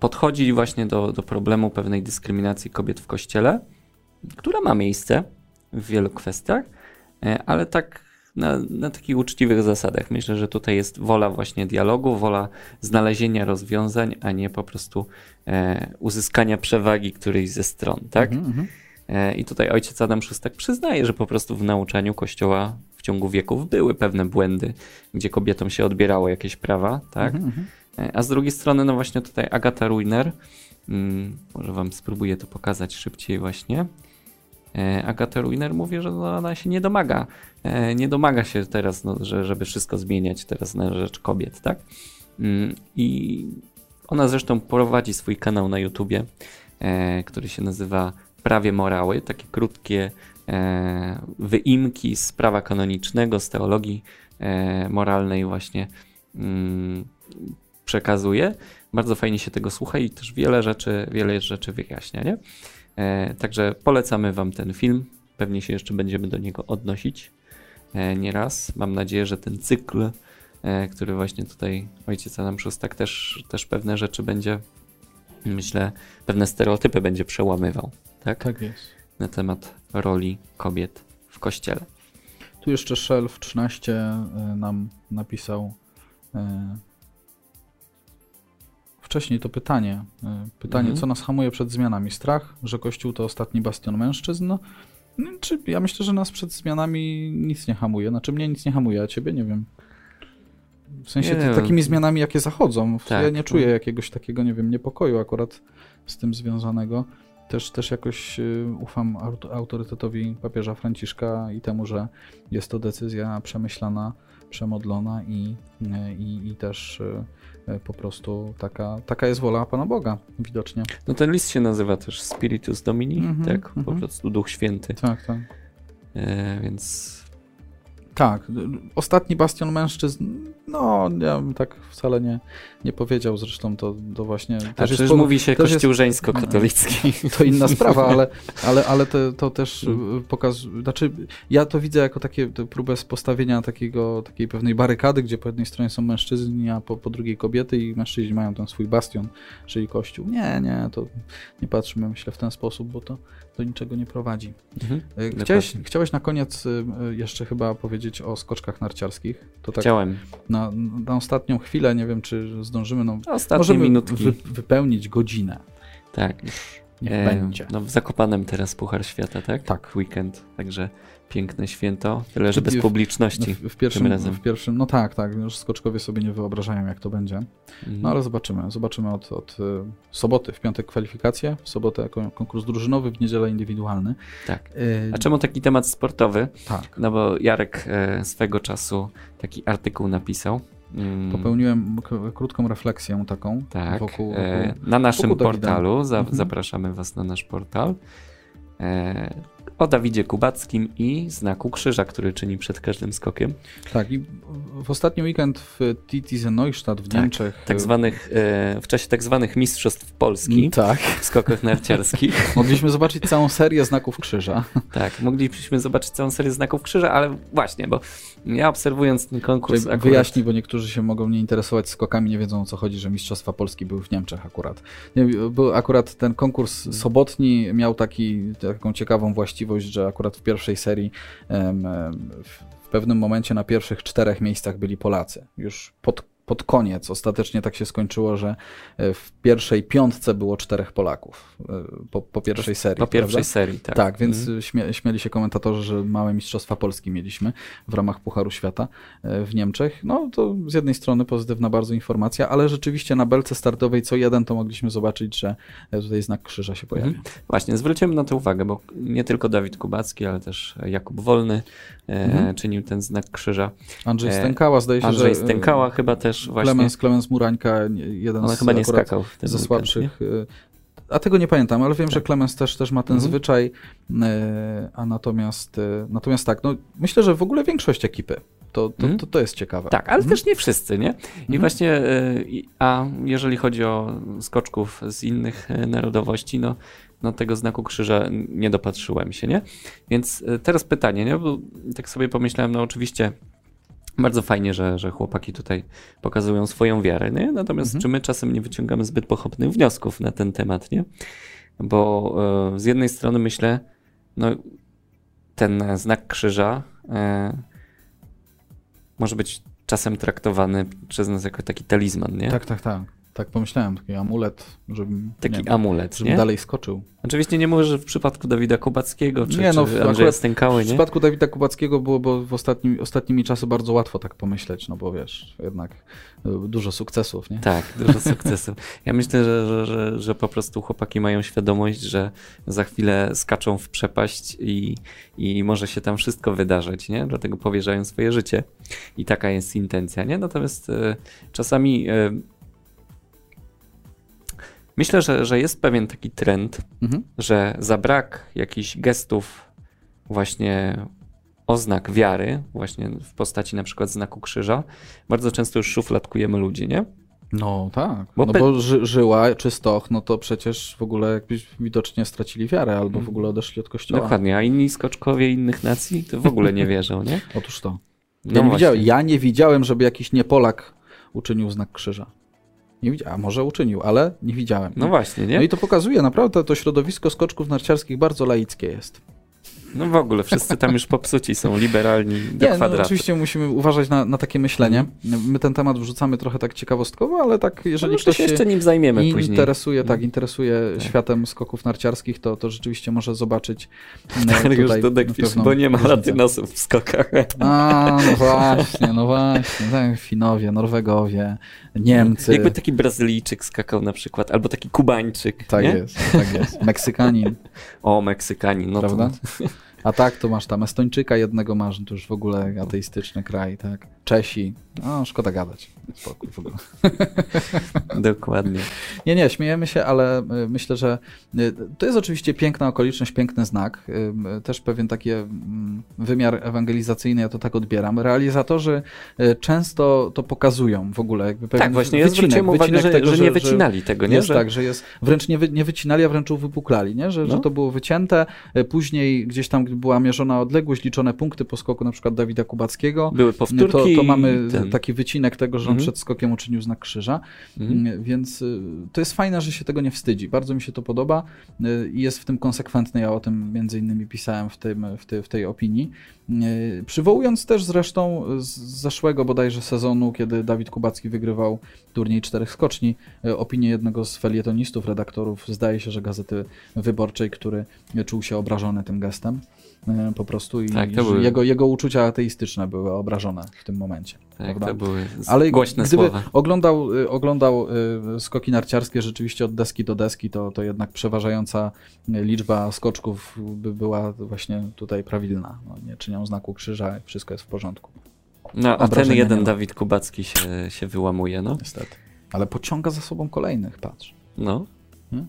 podchodzi właśnie do, do problemu pewnej dyskryminacji kobiet w kościele która ma miejsce w wielu kwestiach, e, ale tak na, na, takich uczciwych zasadach. Myślę, że tutaj jest wola właśnie dialogu, wola znalezienia rozwiązań, a nie po prostu e, uzyskania przewagi którejś ze stron, tak? Mm -hmm. e, I tutaj ojciec Adam Szustak przyznaje, że po prostu w nauczaniu Kościoła w ciągu wieków były pewne błędy, gdzie kobietom się odbierało jakieś prawa, tak? Mm -hmm. e, a z drugiej strony, no właśnie tutaj Agata Ruiner, mm, może wam spróbuję to pokazać szybciej właśnie. E, Agata Ruiner mówi, że no ona się nie domaga, e, nie domaga się teraz, no, że, żeby wszystko zmieniać teraz na rzecz kobiet, tak? Mm, I ona zresztą prowadzi swój kanał na YouTubie, e, który się nazywa Prawie Morały, takie krótkie wyimki z prawa kanonicznego, z teologii moralnej właśnie mm, przekazuje. Bardzo fajnie się tego słucha i też wiele rzeczy, wiele rzeczy wyjaśnia, nie? E, także polecamy Wam ten film. Pewnie się jeszcze będziemy do niego odnosić e, nieraz. Mam nadzieję, że ten cykl, e, który właśnie tutaj ojciec Adam Szustak też, też pewne rzeczy będzie, myślę, pewne stereotypy będzie przełamywał. Tak, tak jest. Na temat roli kobiet w kościele. Tu jeszcze Shelf 13 nam napisał wcześniej to pytanie. E, pytanie, mhm. co nas hamuje przed zmianami? Strach, że Kościół to ostatni bastion mężczyzn? No, czy ja myślę, że nas przed zmianami nic nie hamuje. Znaczy mnie nic nie hamuje, a ciebie nie wiem. W sensie to, takimi zmianami, jakie zachodzą. Tak, ja nie czuję jakiegoś takiego, nie wiem, niepokoju akurat z tym związanego. Też, też jakoś y, ufam autorytetowi papieża Franciszka i temu, że jest to decyzja przemyślana, przemodlona i, y, i, i też y, E, po prostu taka, taka jest wola Pana Boga, widocznie. No ten list się nazywa też Spiritus Domini, mm -hmm, tak? Mm -hmm. Po mhm. prostu Duch Święty. Tak, tak. E, więc tak, ostatni bastion mężczyzn, no ja bym tak wcale nie, nie powiedział, zresztą to, to właśnie... A przecież po, mówi się kościół jest, żeńsko-katolicki. To inna sprawa, ale, ale, ale to, to też mm. pokazuje, znaczy ja to widzę jako takie próbę postawienia takiego, takiej pewnej barykady, gdzie po jednej stronie są mężczyźni, a po, po drugiej kobiety i mężczyźni mają ten swój bastion, czyli kościół. Nie, nie, to nie patrzymy myślę w ten sposób, bo to do niczego nie prowadzi. Mhm, e, chciałeś, chciałeś na koniec e, jeszcze chyba powiedzieć o skoczkach narciarskich. To tak Chciałem. Na, na ostatnią chwilę, nie wiem czy zdążymy, no, Ostatnie możemy minutki. Wy, wypełnić godzinę. Tak. Niech e, będzie. No w Zakopanem teraz Puchar Świata, tak? Tak. Weekend, także piękne święto, tyle że bez publiczności. W, w, pierwszym, razem. w pierwszym, no tak, tak, już skoczkowie sobie nie wyobrażają jak to będzie. Mhm. No ale zobaczymy, zobaczymy od, od e, soboty, w piątek kwalifikacje, w sobotę konkurs drużynowy, w niedzielę indywidualny. Tak. A czemu taki temat sportowy? Tak. No bo Jarek e, swego czasu taki artykuł napisał Mm. Popełniłem krótką refleksję taką tak. wokół, wokół e, Na naszym wokół portalu, za, mhm. zapraszamy Was na nasz portal. E, o Dawidzie Kubackim i znaku krzyża, który czyni przed każdym skokiem. Tak, i w ostatni weekend w TT Neustadt w tak, Niemczech. Tak zwanych, e, w czasie tak zwanych Mistrzostw Polski mm, tak. w skokach narciarskich. Mogliśmy zobaczyć całą serię znaków krzyża. Tak, mogliśmy zobaczyć całą serię znaków krzyża, ale właśnie, bo ja obserwując ten konkurs. Akurat... Wyjaśnij, bo niektórzy się mogą nie interesować skokami, nie wiedzą o co chodzi, że Mistrzostwa Polski były w Niemczech akurat. Nie, był akurat ten konkurs sobotni miał taki, taką ciekawą właściwość, że akurat w pierwszej serii w pewnym momencie na pierwszych czterech miejscach byli Polacy. Już pod pod koniec ostatecznie tak się skończyło, że e, w pierwszej piątce było czterech Polaków e, po, po pierwszej serii. Po pierwszej prawda? serii, tak. Tak, więc mhm. śmie, śmieli się komentatorzy, że małe Mistrzostwa Polski mieliśmy w ramach Pucharu Świata e, w Niemczech. No to z jednej strony pozytywna bardzo informacja, ale rzeczywiście na belce startowej co jeden to mogliśmy zobaczyć, że tutaj znak krzyża się pojawia. Mhm. Właśnie, zwrócimy na to uwagę, bo nie tylko Dawid Kubacki, ale też Jakub Wolny mhm. czynił ten znak krzyża. Andrzej Stękała zdaje się, Andrzej że... Andrzej Stękała chyba też też właśnie. Klemens, Klemens Murańka, jeden Ona z chyba nie skakał ze słabszych. Y, a tego nie pamiętam, ale wiem, tak. że Clemens też, też ma ten mhm. zwyczaj. Y, a natomiast, y, natomiast tak, no myślę, że w ogóle większość ekipy. To, to, mhm. to, to jest ciekawe. Tak, ale mhm. też nie wszyscy, nie? I mhm. właśnie, a jeżeli chodzi o skoczków z innych narodowości, no, no tego znaku krzyża nie dopatrzyłem się, nie? Więc teraz pytanie, nie? Bo tak sobie pomyślałem, no oczywiście bardzo fajnie, że, że chłopaki tutaj pokazują swoją wiarę, nie? Natomiast mhm. czy my czasem nie wyciągamy zbyt pochopnych wniosków na ten temat, nie? Bo e, z jednej strony myślę, no ten znak krzyża e, może być czasem traktowany przez nas jako taki talizman, nie? Tak, tak, tak. Tak pomyślałem, taki amulet, żebym, taki nie, amulet, żebym nie? dalej skoczył. Oczywiście nie mówię, że w przypadku Dawida Kubackiego czy, nie, no, czy Andrzeja Stękały, nie? W przypadku Dawida Kubackiego było bo w ostatnim, ostatnimi czasy bardzo łatwo tak pomyśleć, no bo wiesz, jednak e, dużo sukcesów, nie? Tak, dużo sukcesów. Ja myślę, że, że, że, że po prostu chłopaki mają świadomość, że za chwilę skaczą w przepaść i, i może się tam wszystko wydarzyć, nie? Dlatego powierzają swoje życie. I taka jest intencja, nie? Natomiast e, czasami e, Myślę, że, że jest pewien taki trend, mhm. że za brak jakichś gestów, właśnie oznak wiary, właśnie w postaci na przykład znaku krzyża, bardzo często już szufladkujemy ludzi, nie? No tak, bo, no bo ży, żyła czy stoch, no to przecież w ogóle jakbyś widocznie stracili wiarę albo w ogóle odeszli od kościoła. Dokładnie, a inni skoczkowie innych nacji to w ogóle nie wierzą, nie? Otóż to. Ja, no nie widziałem, ja nie widziałem, żeby jakiś niepolak uczynił znak krzyża. Nie widziałem, a może uczynił, ale nie widziałem. No właśnie, nie? No i to pokazuje, naprawdę to środowisko skoczków narciarskich bardzo laickie jest. No w ogóle, wszyscy tam już popsuci są, liberalni do nie, no kwadratu. No, oczywiście musimy uważać na, na takie myślenie. My ten temat wrzucamy trochę tak ciekawostkowo, ale tak, jeżeli no, ktoś się jeszcze nim zajmiemy interesuje, później. Tak, tak, interesuje tak. światem skoków narciarskich, to, to rzeczywiście może zobaczyć tak, już Dodek bo nie ma latynosów w skokach. A, no właśnie, no właśnie. Tak, Finowie, Norwegowie, Niemcy. Jakby taki Brazylijczyk skakał na przykład, albo taki Kubańczyk. Tak nie? jest, tak jest. Meksykanin. O, Meksykanin, no Prawda? To... A tak, to masz tam Estończyka jednego masz, to już w ogóle ateistyczny kraj, tak. Czesi, no szkoda gadać. Spokój w ogóle. Dokładnie. Nie, nie, śmiejemy się, ale y, myślę, że y, to jest oczywiście piękna okoliczność, piękny znak. Y, też pewien taki mm, wymiar ewangelizacyjny, ja to tak odbieram. Realizatorzy często to pokazują w ogóle. Jakby tak, właśnie ja zwróciłem uwagę, że, tego, że, nie wycinali że, tego, nie? Jest że... tak, że jest, wręcz nie, wy, nie wycinali, a wręcz uwypuklali, nie? Że, no. że to było wycięte, później gdzieś tam była mierzona odległość, liczone punkty po skoku na przykład Dawida Kubackiego. Były powtórki. To, to mamy ten. taki wycinek tego, że mhm. przed skokiem uczynił znak krzyża, mhm. Mm, więc y, to jest fajne, że się tego nie wstydzi. Bardzo mi się to podoba y, i jest w tym konsekwentny. Ja o tym między innymi pisałem w, tym, w, tej, w tej opinii. Y, przywołując też zresztą z zeszłego bodajże sezonu, kiedy Dawid Kubacki wygrywał turniej czterech skoczni, opinię jednego z felietonistów, redaktorów, zdaje się, że Gazety Wyborczej, który czuł się obrażony tym gestem. E, po prostu i tak, jego, jego uczucia ateistyczne były obrażone w tym momencie. Tak, to były Ale głośne gdyby słowa. Oglądał, y, oglądał y, skoki narciarskie rzeczywiście od deski do deski, to, to jednak przeważająca liczba skoczków by była właśnie tutaj prawidłna. No, nie czynią znaku krzyża, wszystko jest w porządku. No, a ten jeden Dawid Kubacki się, się wyłamuje, no. Niestety. Ale pociąga za sobą kolejnych, patrz. No. Hmm?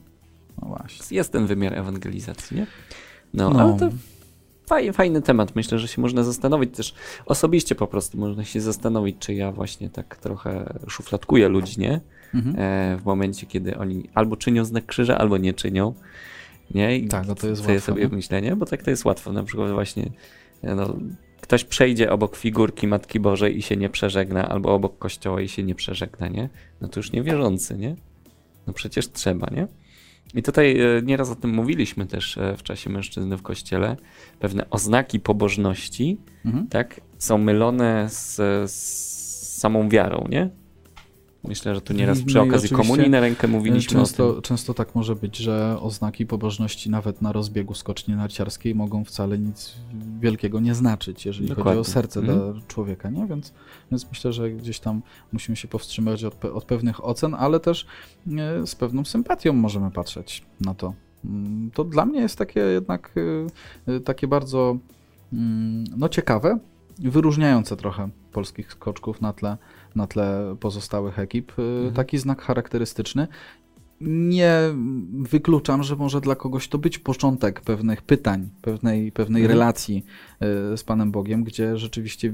No właśnie. Jest ten wymiar ewangelizacji, nie? No, no. ale to fajny, fajny temat. Myślę, że się można zastanowić też osobiście po prostu. Można się zastanowić, czy ja właśnie tak trochę szufladkuję ludzi, nie? Mhm. E, w momencie, kiedy oni albo czynią znak krzyża, albo nie czynią. Nie? I tak, no to jest łatwe. sobie no. myślenie, bo tak to jest łatwo. Na przykład właśnie no, ktoś przejdzie obok figurki Matki Bożej i się nie przeżegna, albo obok kościoła i się nie przeżegna, nie? No to już niewierzący, nie? No przecież trzeba, nie? I tutaj e, nieraz o tym mówiliśmy też e, w czasie mężczyzny w kościele. Pewne oznaki pobożności, mhm. tak, są mylone z, z samą wiarą, nie? Myślę, że tu nieraz przy no okazji komunii na rękę mówiliśmy często, o tym. Często tak może być, że oznaki pobożności nawet na rozbiegu skoczni narciarskiej mogą wcale nic wielkiego nie znaczyć, jeżeli Dokładnie. chodzi o serce mm. dla człowieka, nie? Więc, więc myślę, że gdzieś tam musimy się powstrzymać od, od pewnych ocen, ale też e, z pewną sympatią możemy patrzeć na to. Mm, to dla mnie jest takie jednak e, e, takie bardzo mm, no ciekawe, wyróżniające trochę polskich skoczków na tle, na tle pozostałych ekip. Y, mhm. Taki znak charakterystyczny. Nie wykluczam, że może dla kogoś to być początek pewnych pytań, pewnej, pewnej mhm. relacji y, z Panem Bogiem, gdzie rzeczywiście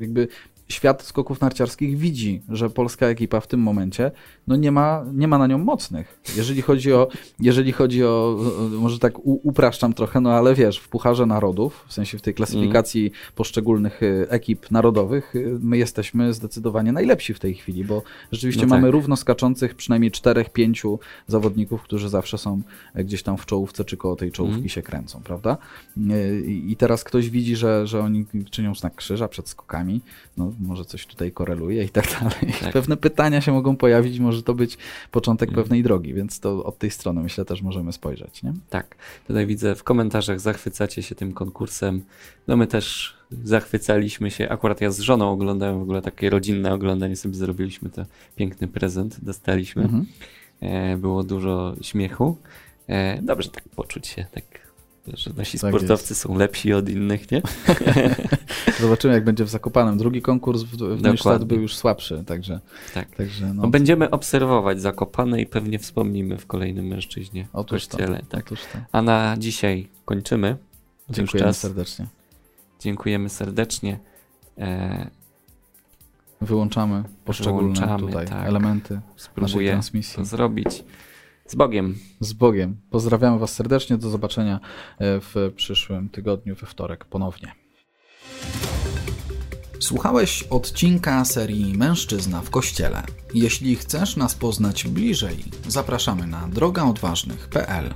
jakby świat skoków narciarskich widzi, że polska ekipa w tym momencie no nie, ma, nie ma na nią mocnych. Jeżeli chodzi o, jeżeli chodzi o może tak upraszczam trochę, no ale wiesz, w Pucharze Narodów, w sensie w tej klasyfikacji mm. poszczególnych y, ekip narodowych, y, my jesteśmy zdecydowanie najlepsi w tej chwili, bo rzeczywiście no tak. mamy równo skaczących przynajmniej czterech, pięciu zawodników, którzy zawsze są gdzieś tam w czołówce, czy koło tej czołówki mm. się kręcą, prawda? I teraz ktoś widzi, że, że oni czynią znak krzyża przed skokami, no może coś tutaj koreluje i tak dalej. Tak. Pewne pytania się mogą pojawić, może to być początek mm. pewnej drogi, więc to od tej strony myślę też możemy spojrzeć. Nie? Tak, tutaj widzę w komentarzach zachwycacie się tym konkursem. No my też zachwycaliśmy się. Akurat ja z żoną oglądałem w ogóle takie rodzinne oglądanie, sobie zrobiliśmy to piękny prezent, dostaliśmy. Mhm. E, było dużo śmiechu. E, dobrze tak poczuć się, tak że nasi tak sportowcy jest. są lepsi od innych, nie? Zobaczymy, jak będzie w Zakopanem. Drugi konkurs w, w Neustadt był już słabszy, także... Tak. także no. No będziemy obserwować Zakopane i pewnie wspomnimy w kolejnym mężczyźnie Otóż kościele. To. Tak. Otóż to. A na dzisiaj kończymy. Dziękujemy serdecznie. Dziękujemy serdecznie. E... Wyłączamy poszczególne Wyłączamy, tutaj tak. elementy Spróbuję naszej transmisji. to zrobić. Z Bogiem. Z Bogiem. Pozdrawiamy Was serdecznie. Do zobaczenia e, w przyszłym tygodniu, we wtorek ponownie. Słuchałeś odcinka serii Mężczyzna w Kościele. Jeśli chcesz nas poznać bliżej, zapraszamy na drogaodważnych.pl.